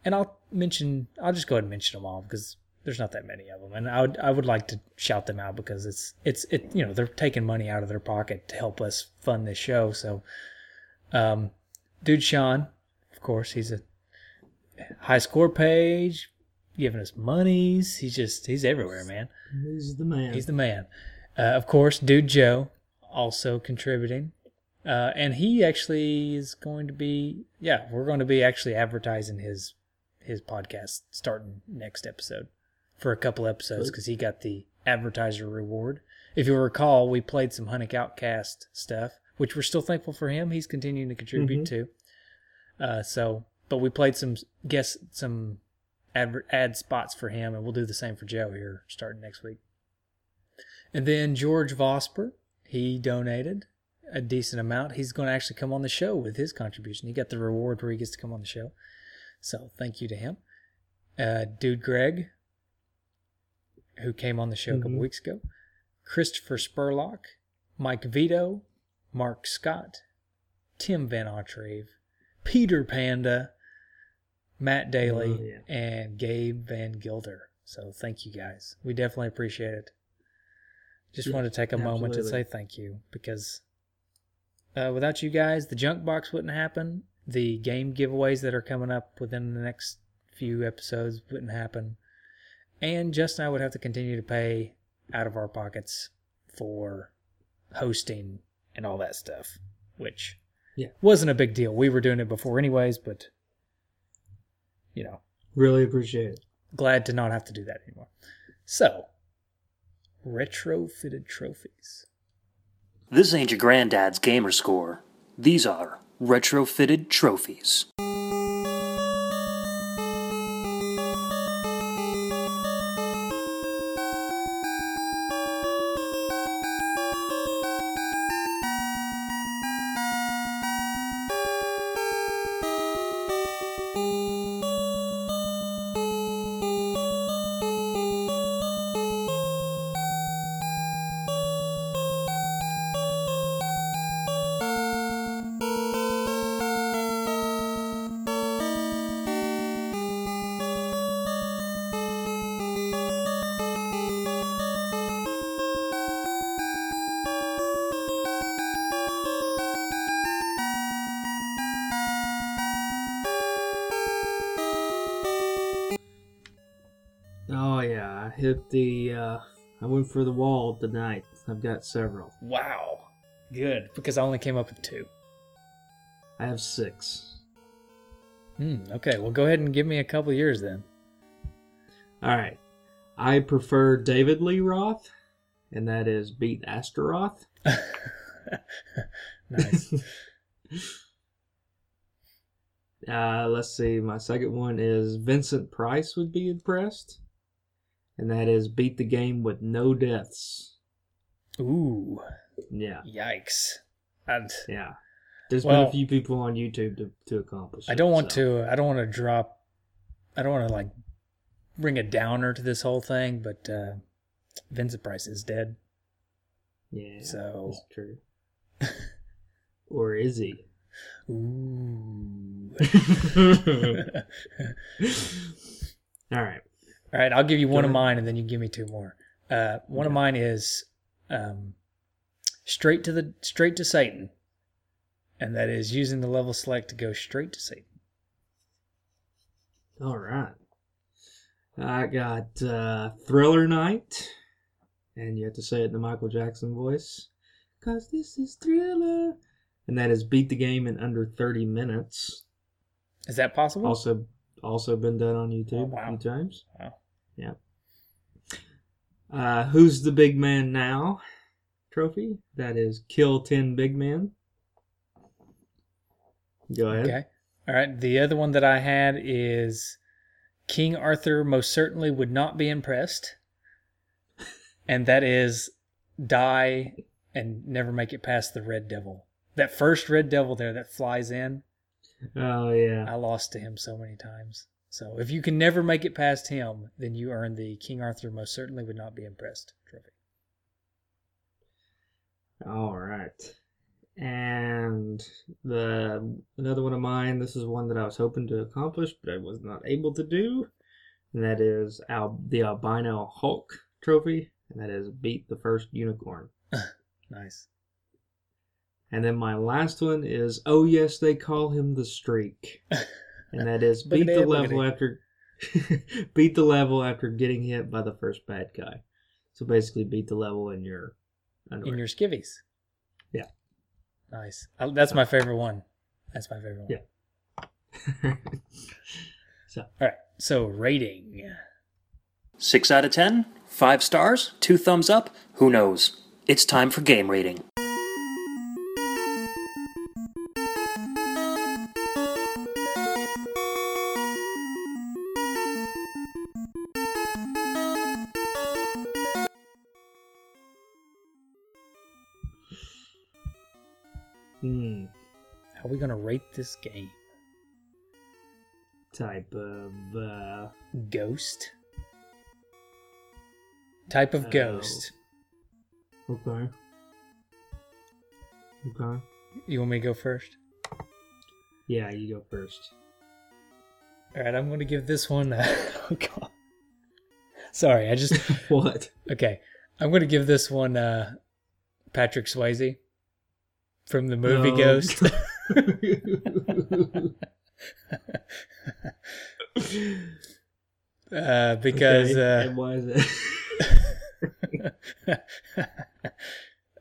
Speaker 2: And I'll mention, I'll just go ahead and mention them all because there's not that many of them. And I would, I would like to shout them out because it's, it's, it, you know, they're taking money out of their pocket to help us fund this show. So, um, dude Sean, of course, he's a high score page, giving us monies. He's just, he's everywhere, man.
Speaker 3: He's the man.
Speaker 2: He's the man. Uh, of course, Dude Joe also contributing. Uh, and he actually is going to be, yeah, we're going to be actually advertising his his podcast starting next episode for a couple episodes because he got the advertiser reward. If you recall, we played some Hunnick Outcast stuff, which we're still thankful for him. He's continuing to contribute
Speaker 3: Mhm.
Speaker 2: to. Uh, so, but we played some guess some adver- ad spots for him, and we'll do the same for Joe here starting next week. And then George Vosper, he donated a decent amount. He's going to actually come on the show with his contribution. He got the reward where he gets to come on the show. So thank you to him. Uh, Dude Greg, who came on the show a couple
Speaker 3: Mhm.
Speaker 2: weeks ago. Christopher Spurlock, Mike Vito, Mark Scott, Tim Van Autreve, Peter Panda, Matt Daly,
Speaker 3: Oh, yeah.
Speaker 2: and Gabe Van Gilder. So thank you guys. We definitely appreciate it. Just
Speaker 3: Yeah,
Speaker 2: wanted to take a moment to say thank you because uh, without you guys, the junk box wouldn't happen. The game giveaways that are coming up within the next few episodes wouldn't happen. And Justin and I would have to continue to pay out of our pockets for hosting and all that stuff, which
Speaker 3: Yeah.
Speaker 2: wasn't a big deal. We were doing it before, anyways, but you know,
Speaker 3: Really appreciate it.
Speaker 2: glad to not have to do that anymore. So, retrofitted trophies.
Speaker 1: This ain't your granddad's gamer score. These are retrofitted trophies.
Speaker 3: For the wall tonight. I've got several.
Speaker 2: Wow. Good, because I only came up with two.
Speaker 3: I have six.
Speaker 2: Hmm, okay, well, go ahead and give me a couple years then.
Speaker 3: All right. I prefer David Lee Roth, and that is beat Astaroth. <laughs>
Speaker 2: nice. <laughs>
Speaker 3: uh, let's see. My second one is Vincent Price would be impressed, and that is beat the game with no deaths.
Speaker 2: Ooh,
Speaker 3: Yeah,
Speaker 2: yikes. I'd,
Speaker 3: yeah. There's been a few people on YouTube to, to accomplish.
Speaker 2: I don't want
Speaker 3: so.
Speaker 2: to. I don't want to drop. I don't want to like bring a downer to this whole thing, but uh, Vincent Price is dead.
Speaker 3: Yeah,
Speaker 2: So-
Speaker 3: that's true. <laughs> or is he?
Speaker 2: Ooh. <laughs> <laughs>
Speaker 3: All right.
Speaker 2: All right, I'll give you one of mine, and then you give me two more. Uh, one of mine is um, straight to the straight to Satan, and that is using the level select to go straight to Satan.
Speaker 3: All right. I got uh, Thriller Night, and you have to say it in the Michael Jackson voice, cause this is Thriller, and that is beat the game in under thirty minutes.
Speaker 2: Is that possible?
Speaker 3: Also, also been done on YouTube
Speaker 2: Oh, wow.
Speaker 3: a few times.
Speaker 2: Wow.
Speaker 3: Yeah. Uh, who's the big man now? Trophy that is kill ten big men. Go ahead.
Speaker 2: Okay. All right. The other one that I had is King Arthur most certainly would not be impressed, and that is die and never make it past the Red Devil. That first Red Devil there that flies in.
Speaker 3: Oh yeah.
Speaker 2: I lost to him so many times. So if you can never make it past him, then you earn the King Arthur most certainly would not be impressed trophy.
Speaker 3: All right. And the another one of mine, this is one that I was hoping to accomplish, but I was not able to do. And that is Al- the Albino Hulk trophy. And that is beat the first unicorn. <laughs>
Speaker 2: Nice.
Speaker 3: And then my last one is Oh yes, they call him the streak. <laughs> And that is beat the level after <laughs> beat the level after getting hit by the first bad guy. So basically beat the level in your underwear.
Speaker 2: In your skivvies.
Speaker 3: Yeah.
Speaker 2: Nice. That's my favorite one. That's my favorite one.
Speaker 3: Yeah. <laughs> so
Speaker 2: All right. So rating.
Speaker 1: 6 out of 10? 5 stars? 2 thumbs up? Who knows? It's time for game rating.
Speaker 3: Hmm,
Speaker 2: How are we gonna rate this game?
Speaker 3: type of uh
Speaker 2: Ghost. Type of
Speaker 3: Oh.
Speaker 2: ghost.
Speaker 3: okay. Okay.
Speaker 2: You want me to go first?
Speaker 3: Yeah, you go first.
Speaker 2: All right. I'm gonna give this one. A, <laughs> oh God. Sorry. I just. <laughs>
Speaker 3: what?
Speaker 2: Okay, I'm going to give this one uh, Patrick Swayze from the movie
Speaker 3: No.
Speaker 2: Ghost. <laughs> <laughs> uh, because
Speaker 3: Okay, and why is it?
Speaker 2: uh,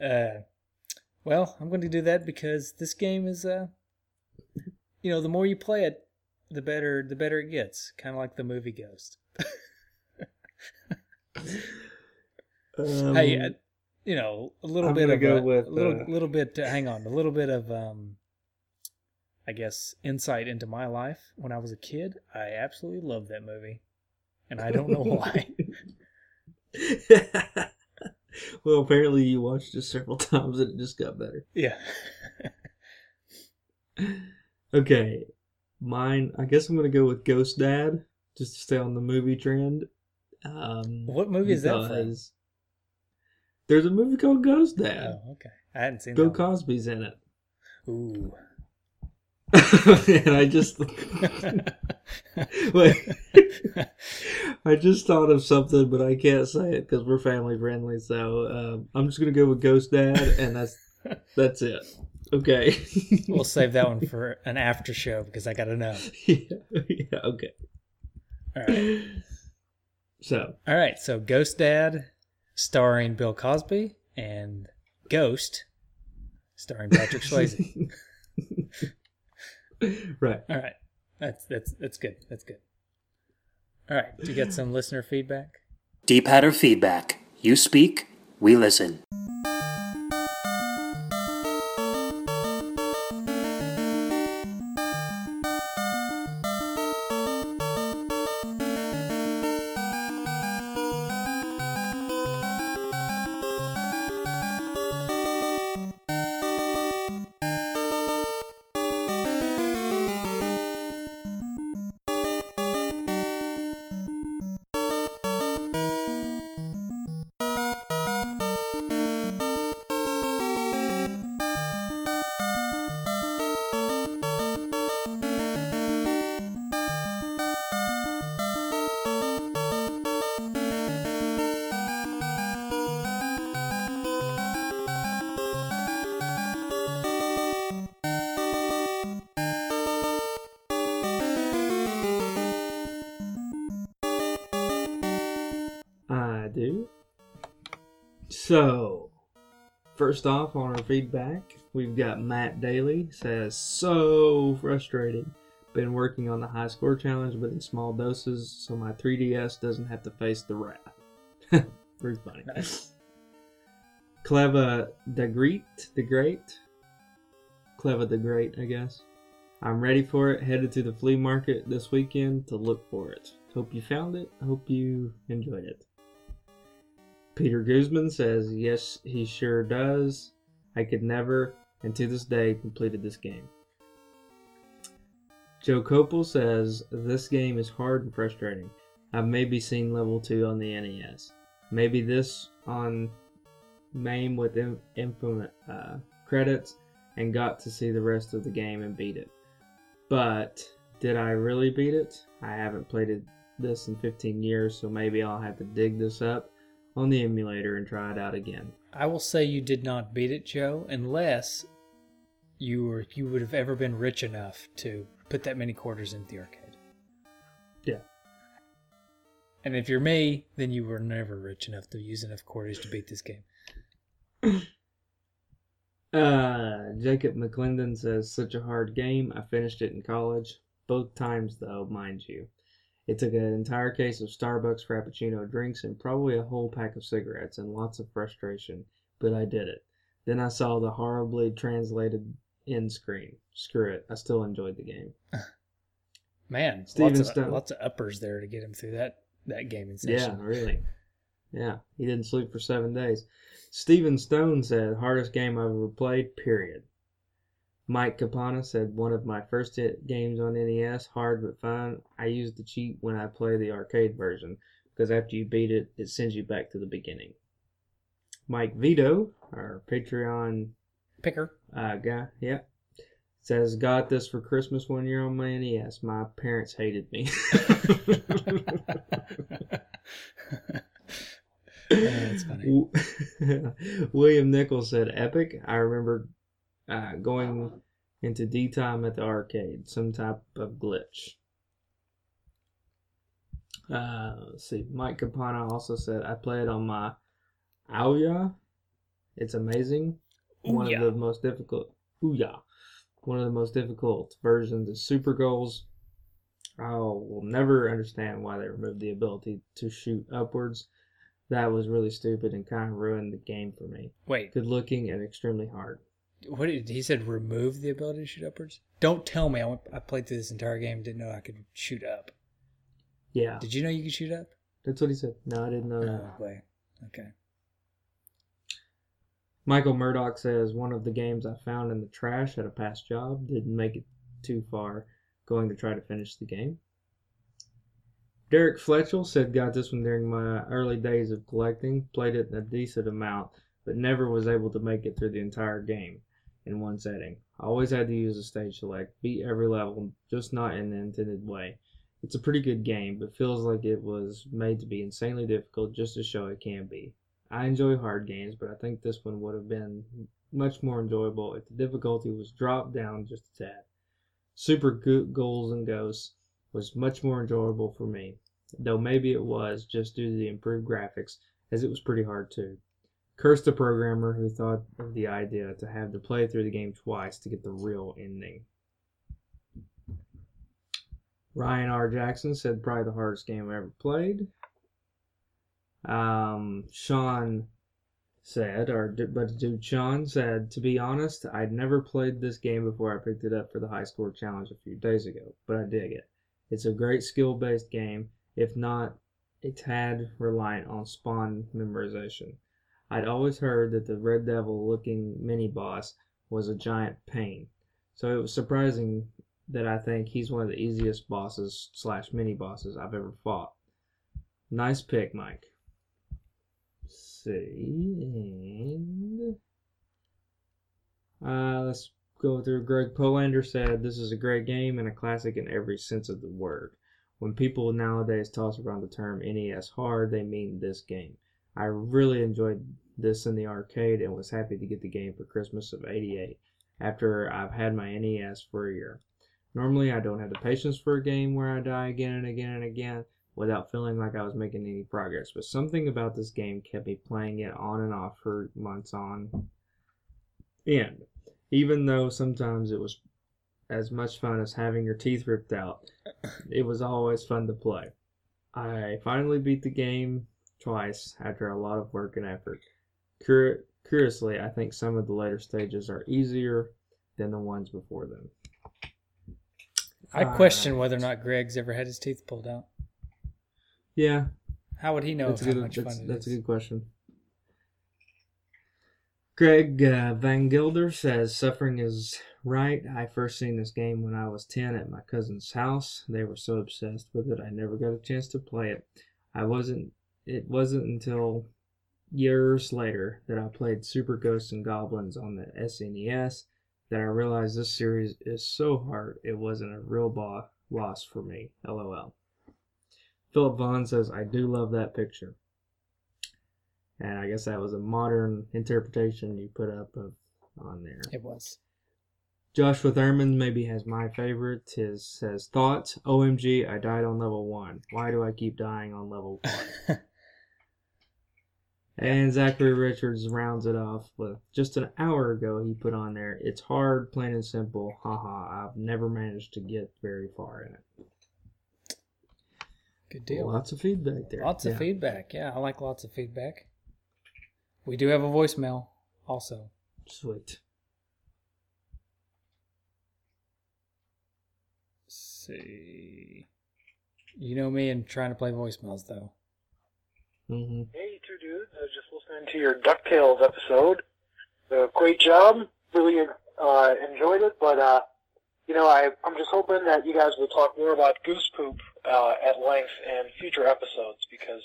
Speaker 2: <laughs> uh, well, I'm going to do that because this game is, uh, you know, the more you play it, the better the better it gets. Kind of like the movie Ghost.
Speaker 3: Um,
Speaker 2: hey, uh, you know, a little
Speaker 3: I'm
Speaker 2: bit of
Speaker 3: go
Speaker 2: a,
Speaker 3: with,
Speaker 2: a little,
Speaker 3: uh,
Speaker 2: little bit. Hang on, a little bit of, um, I guess, insight into my life when I was a kid. I absolutely loved that movie, and I don't know <laughs> why. <laughs>
Speaker 3: well, apparently you watched it several <laughs> times and it just got better.
Speaker 2: yeah.
Speaker 3: Okay, mine. I guess I'm gonna go with Ghost Dad, just to stay on the movie trend. Um,
Speaker 2: What movie is that from?
Speaker 3: There's a movie called Ghost Dad.
Speaker 2: Oh, okay. I hadn't seen
Speaker 3: Bill. Cosby's in it.
Speaker 2: Ooh. <laughs>
Speaker 3: and I just <laughs> wait. I just thought of something, but I can't say it because we're family friendly. So um, I'm just gonna go with Ghost Dad, and that's <laughs> that's it. Okay.
Speaker 2: we'll save that one for an after show because I got to know.
Speaker 3: yeah, yeah. Okay.
Speaker 2: All right.
Speaker 3: So
Speaker 2: All right, so Ghost Dad, starring Bill Cosby, and Ghost, starring Patrick Swayze. <laughs>
Speaker 3: right.
Speaker 2: All right, that's that's that's good. That's good. All right, do you get some listener feedback?
Speaker 1: Deep Hatter feedback. You speak, we listen.
Speaker 3: So, first off on our feedback, we've got Matt Daly says so frustrating. Been working on the high score challenge, but in small doses, so my 3DS doesn't have to face the wrath. <laughs> Very funny.
Speaker 2: Nice. <laughs>
Speaker 3: Cleva the Great, the Great, Cleva the Great, I guess. I'm ready for it. Headed to the flea market this weekend to look for it. Hope you found it. Hope you enjoyed it. Peter Guzman says, Yes, he sure does. I could never, and to this day, completed this game. Joe Copel says, This game is hard and frustrating. I've maybe seen level 2 on the NES. Maybe this on MAME with in- infinite uh, credits and got to see the rest of the game and beat it. But did I really beat it? I haven't played it this in 15 years, so maybe I'll have to dig this up on the emulator and try it out again.
Speaker 2: I will say you did not beat it, Joe, unless you were you would have ever been rich enough to put that many quarters into the arcade.
Speaker 3: Yeah.
Speaker 2: And if you're me, then you were never rich enough to use enough quarters to beat this game. <clears throat>
Speaker 3: Uh, Jacob McClendon says, such a hard game. I finished it in college. Both times, though, mind you. It took an entire case of Starbucks Frappuccino drinks and probably a whole pack of cigarettes and lots of frustration, but I did it. Then I saw the horribly translated end screen. Screw it. I still enjoyed the game. <sighs>
Speaker 2: Man,
Speaker 3: Steven
Speaker 2: lots of,
Speaker 3: Stone.
Speaker 2: lots of uppers there to get him through that that gaming session.
Speaker 3: Yeah, really. Yeah, he didn't sleep for seven days. Steven Stone said, hardest game I've ever played, period. Mike Capana said, one of my first hit games on NES, hard but fun. I use the cheat when I play the arcade version, because after you beat it, it sends you back to the beginning. Mike Vito, our Patreon
Speaker 2: Picker.
Speaker 3: uh, guy, yeah, says, got this for Christmas one year on my NES. My parents hated me. <laughs> <laughs>
Speaker 2: that's funny. <laughs>
Speaker 3: William Nichols said, "Epic." I remember uh, going into D time at the arcade, some type of glitch. Uh, let's see. Mike Capana also said, "I play it on my Ouya. It's amazing. One
Speaker 2: Ouya.
Speaker 3: of the most difficult. Ouya. One of the most difficult versions of Super Ghouls. I will never understand why they removed the ability to shoot upwards. That was really stupid and kind of ruined the game for me.
Speaker 2: Wait,
Speaker 3: Good looking and extremely hard.
Speaker 2: What did he said? Remove the ability to shoot upwards. Don't tell me. I, went, I played through this entire game. Didn't know I could shoot up.
Speaker 3: Yeah,
Speaker 2: Did you know you could shoot up?
Speaker 3: that's what he said. No, I didn't know that.
Speaker 2: Oh, wait. Okay.
Speaker 3: Michael Murdoch says one of the games I found in the trash at a past job didn't make it too far going to try to finish the game. Derek Fletchell said got this one during my early days of collecting, played it a decent amount, but never was able to make it through the entire game in one setting. I always had to use a stage select, beat every level, just not in the intended way. It's a pretty good game, but feels like it was made to be insanely difficult just to show it can be. I enjoy hard games, but I think this one would have been much more enjoyable if the difficulty was dropped down just a tad. Super Ghouls and Ghosts was much more enjoyable for me. though maybe it was just due to the improved graphics, as it was pretty hard too. Curse the programmer who thought of the idea to have to play through the game twice to get the real ending. Ryan R. Jackson said probably the hardest game I ever played. Um, Sean said, or but dude Sean said, to be honest, I'd never played this game before I picked it up for the high score challenge a few days ago, but I dig it. It's a great skill based game, if not a tad reliant on spawn memorization. I'd always heard that the Red Devil looking mini boss was a giant pain, so it was surprising that I think he's one of the easiest bosses slash mini bosses I've ever fought. Nice pick, Mike. see, and uh, let's go through. Greg Polander said this is a great game and a classic in every sense of the word. When people nowadays toss around the term NES hard, they mean this game. I really enjoyed this in the arcade and was happy to get the game for Christmas of '88 after I've had my NES for a year. Normally, I don't have the patience for a game where I die again and again and again without feeling like I was making any progress, but something about this game kept me playing it on and off for months on end. Even though sometimes it was as much fun as having your teeth ripped out, it was always fun to play. I finally beat the game twice after a lot of work and effort. Cur- curiously, I think some of the later stages are easier than the ones before them.
Speaker 2: I question whether or not Greg's ever had his teeth pulled out.
Speaker 3: Yeah,
Speaker 2: How would he know
Speaker 3: that's, a
Speaker 2: how
Speaker 3: good,
Speaker 2: much
Speaker 3: that's,
Speaker 2: fun
Speaker 3: that's a good question. Greg uh, Van Gilder says suffering is right. I first seen this game when I was 10 at my cousin's house. They were so obsessed with it, I never got a chance to play it. I wasn't. It wasn't until years later that I played Super Ghosts and Goblins on the SNES that I realized this series is so hard it wasn't a real bo- loss for me. LOL. Philip Vaughn says, I do love that picture. And I guess that was a modern interpretation you put up of on there.
Speaker 2: It was.
Speaker 3: Joshua Thurman maybe has my favorite. His says thoughts. OMG, I died on level one. Why do I keep dying on level one? <laughs> and Zachary Richards rounds it off with just an hour ago he put on there. It's hard, plain and simple. Haha, I've never managed to get very far in it.
Speaker 2: Good deal.
Speaker 3: Lots of feedback there.
Speaker 2: Lots of feedback. Yeah, I like lots of feedback. We do have a voicemail also.
Speaker 3: Sweet.
Speaker 2: see. You know me and trying to play voicemails though.
Speaker 3: Mm-hmm.
Speaker 4: Hey, two dudes. I was just listening to your DuckTales episode. Uh, great job. Really uh, enjoyed it, but, uh, you know, I, I'm just hoping that you guys will talk more about goose poop uh, at length in future episodes because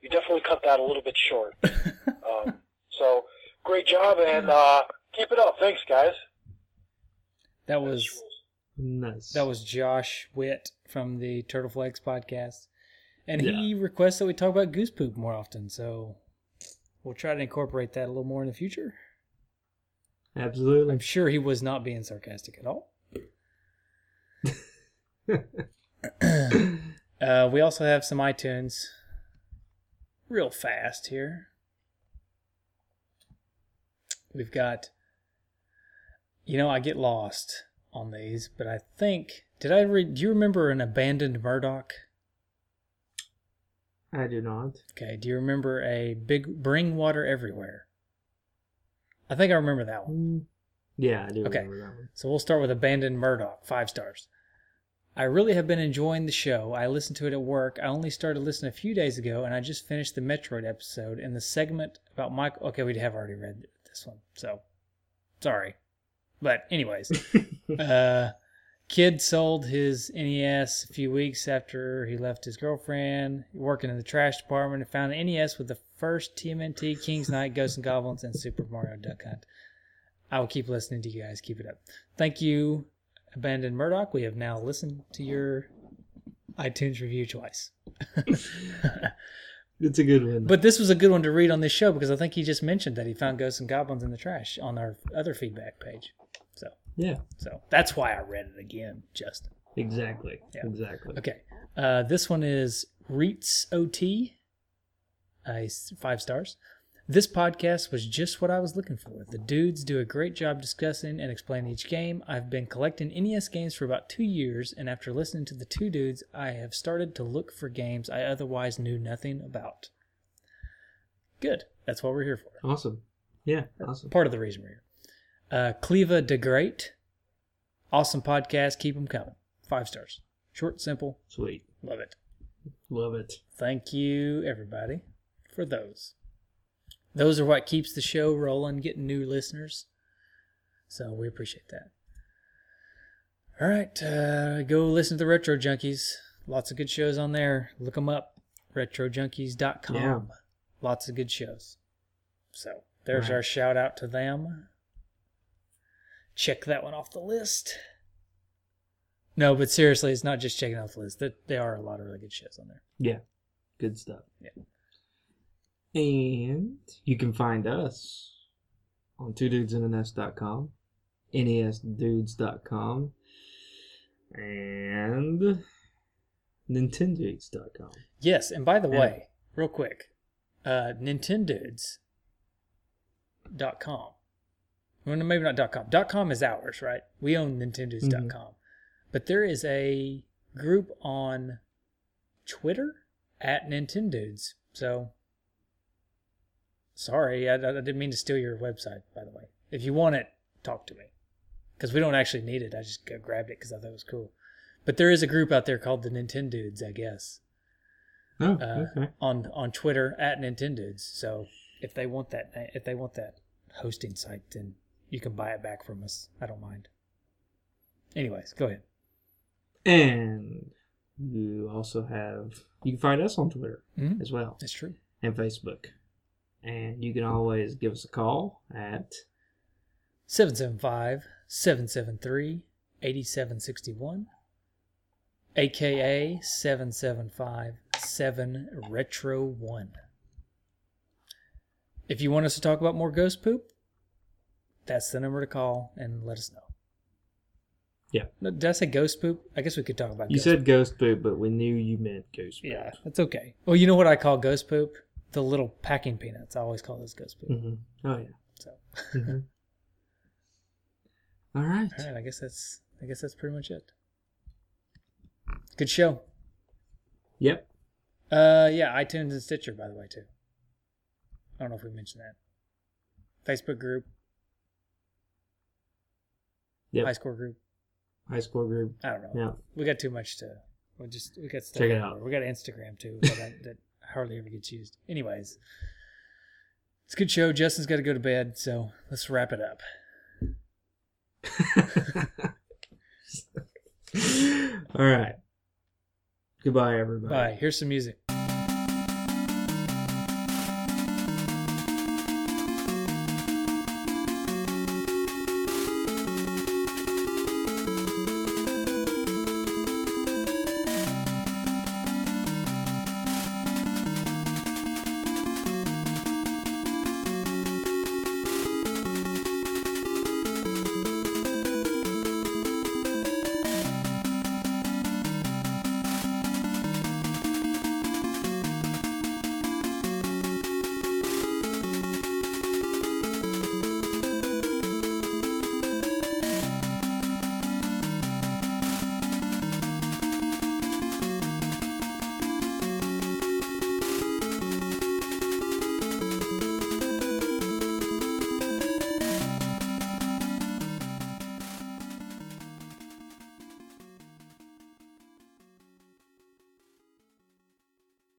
Speaker 4: you definitely cut that a little bit short. <laughs> um, so, great job and uh, keep it up. Thanks, guys.
Speaker 2: That was
Speaker 3: Nice.
Speaker 2: that was Josh Witt from the Turtle Flakes podcast, and he requests that we talk about goose poop more often. So we'll try to incorporate that a little more in the future.
Speaker 3: absolutely.
Speaker 2: I'm sure he was not being sarcastic at all. <laughs> Uh, we also have some iTunes. Real fast here. We've got. You know, I get lost on these, but I think did I read? Do you remember an abandoned Murdoch?
Speaker 3: I do not.
Speaker 2: Okay. Do you remember a big bring water everywhere? I think I remember that one.
Speaker 3: Mm, Yeah, I do
Speaker 2: Okay.
Speaker 3: remember that one.
Speaker 2: So we'll start with Abandoned Murdoch, five stars. I really have been enjoying the show. I listened to it at work. I only started listening a few days ago, and I just finished the Metroid episode and the segment about Michael. Okay, we have already read this one, so sorry. But anyways, <laughs> uh, kid sold his NES a few weeks after he left his girlfriend, working in the trash department, and found an NES with the first TMNT, King's Knight, Ghosts and Goblins, and Super Mario Duck Hunt. I will keep listening to you guys. Keep it up. Thank you, Abandoned Murdoch. We have now listened to your iTunes review twice. <laughs>
Speaker 3: It's a good one.
Speaker 2: But this was a good one to read on this show because I think he just mentioned that he found ghosts and goblins in the trash on our other feedback page.
Speaker 3: Yeah,
Speaker 2: so that's why I read it again, Justin.
Speaker 3: exactly.
Speaker 2: Yeah.
Speaker 3: Exactly.
Speaker 2: Okay. Uh, this one is Reitz OT, uh, five stars. This podcast was just what I was looking for. The dudes do a great job discussing and explaining each game. I've been collecting NES games for about two years, and after listening to the two dudes, I have started to look for games I otherwise knew nothing about. Good. That's what we're here for.
Speaker 3: Awesome. Yeah, awesome.
Speaker 2: Part of the reason we're here. Uh, Cleva de Great. Awesome podcast. Keep them coming. Five stars. Short, simple.
Speaker 3: Sweet.
Speaker 2: Love it.
Speaker 3: Love it.
Speaker 2: Thank you, everybody, for those. Those are what keeps the show rolling, getting new listeners. So we appreciate that. All right, uh, go listen to the Retro Junkies. Lots of good shows on there. Look them up. RetroJunkies.com.
Speaker 3: Yeah.
Speaker 2: Lots of good shows. So there's
Speaker 3: Right.
Speaker 2: our shout out to them. Check that one off the list. No, but seriously, it's not just checking off the list. There, there are a lot of really good shows on there.
Speaker 3: Yeah. Good stuff.
Speaker 2: Yeah.
Speaker 3: And you can find us on two dudesinthenest.com, nesdudes.com, and nintendudes.com.
Speaker 2: Yes, and by the
Speaker 3: Yeah.
Speaker 2: way, real quick, uh, Nintendudes.com. Well, maybe not dot .com. Dot .com is ours, right? We own Nintendudes.com.
Speaker 3: Mm-hmm.
Speaker 2: But there is a group on Twitter at Nintendudes. So, sorry, I, I didn't mean to steal your website, by the way. If you want it, talk to me. Because we don't actually need it. I just grabbed it because I thought it was cool. But there is a group out there called the Nintendudes, I guess
Speaker 3: Oh,
Speaker 2: uh,
Speaker 3: okay.
Speaker 2: on on Twitter at Nintendudes. So if they want that if they want that hosting site, then you can buy it back from us. I don't mind. Anyways, go ahead.
Speaker 3: And you also have, you can find us on Twitter
Speaker 2: Mhm.
Speaker 3: as well
Speaker 2: That's true.
Speaker 3: and Facebook. And you can always give us a call at
Speaker 2: 775 773 8761 aka 775 7 retro 1 if you want us to talk about more ghost poop that's the number to call and let us know
Speaker 3: Yeah.
Speaker 2: No, did i say ghost poop i guess we could talk about
Speaker 3: You
Speaker 2: ghost
Speaker 3: said ghost poop, but we knew you meant ghost poop.
Speaker 2: yeah that's okay well you know what i call ghost poop the little packing peanuts i always call those ghost poop
Speaker 3: hmm Oh yeah.
Speaker 2: so
Speaker 3: Mhm. <laughs> All right.
Speaker 2: all right i guess that's i guess that's pretty much it good show
Speaker 3: Yep.
Speaker 2: Uh, yeah, iTunes and Stitcher, by the way, too. I don't know if we mentioned that. Facebook group,
Speaker 3: Yep.
Speaker 2: high score group.
Speaker 3: High score group.
Speaker 2: I don't know.
Speaker 3: Yeah.
Speaker 2: We got too much to. We just we got stuff.
Speaker 3: Check it out.
Speaker 2: We got Instagram too, but that, that hardly ever gets used. Anyways, it's a good show. Justin's got to go to bed, so let's wrap it up. <laughs>
Speaker 3: All right. Goodbye, everybody.
Speaker 2: Bye. Here's some music.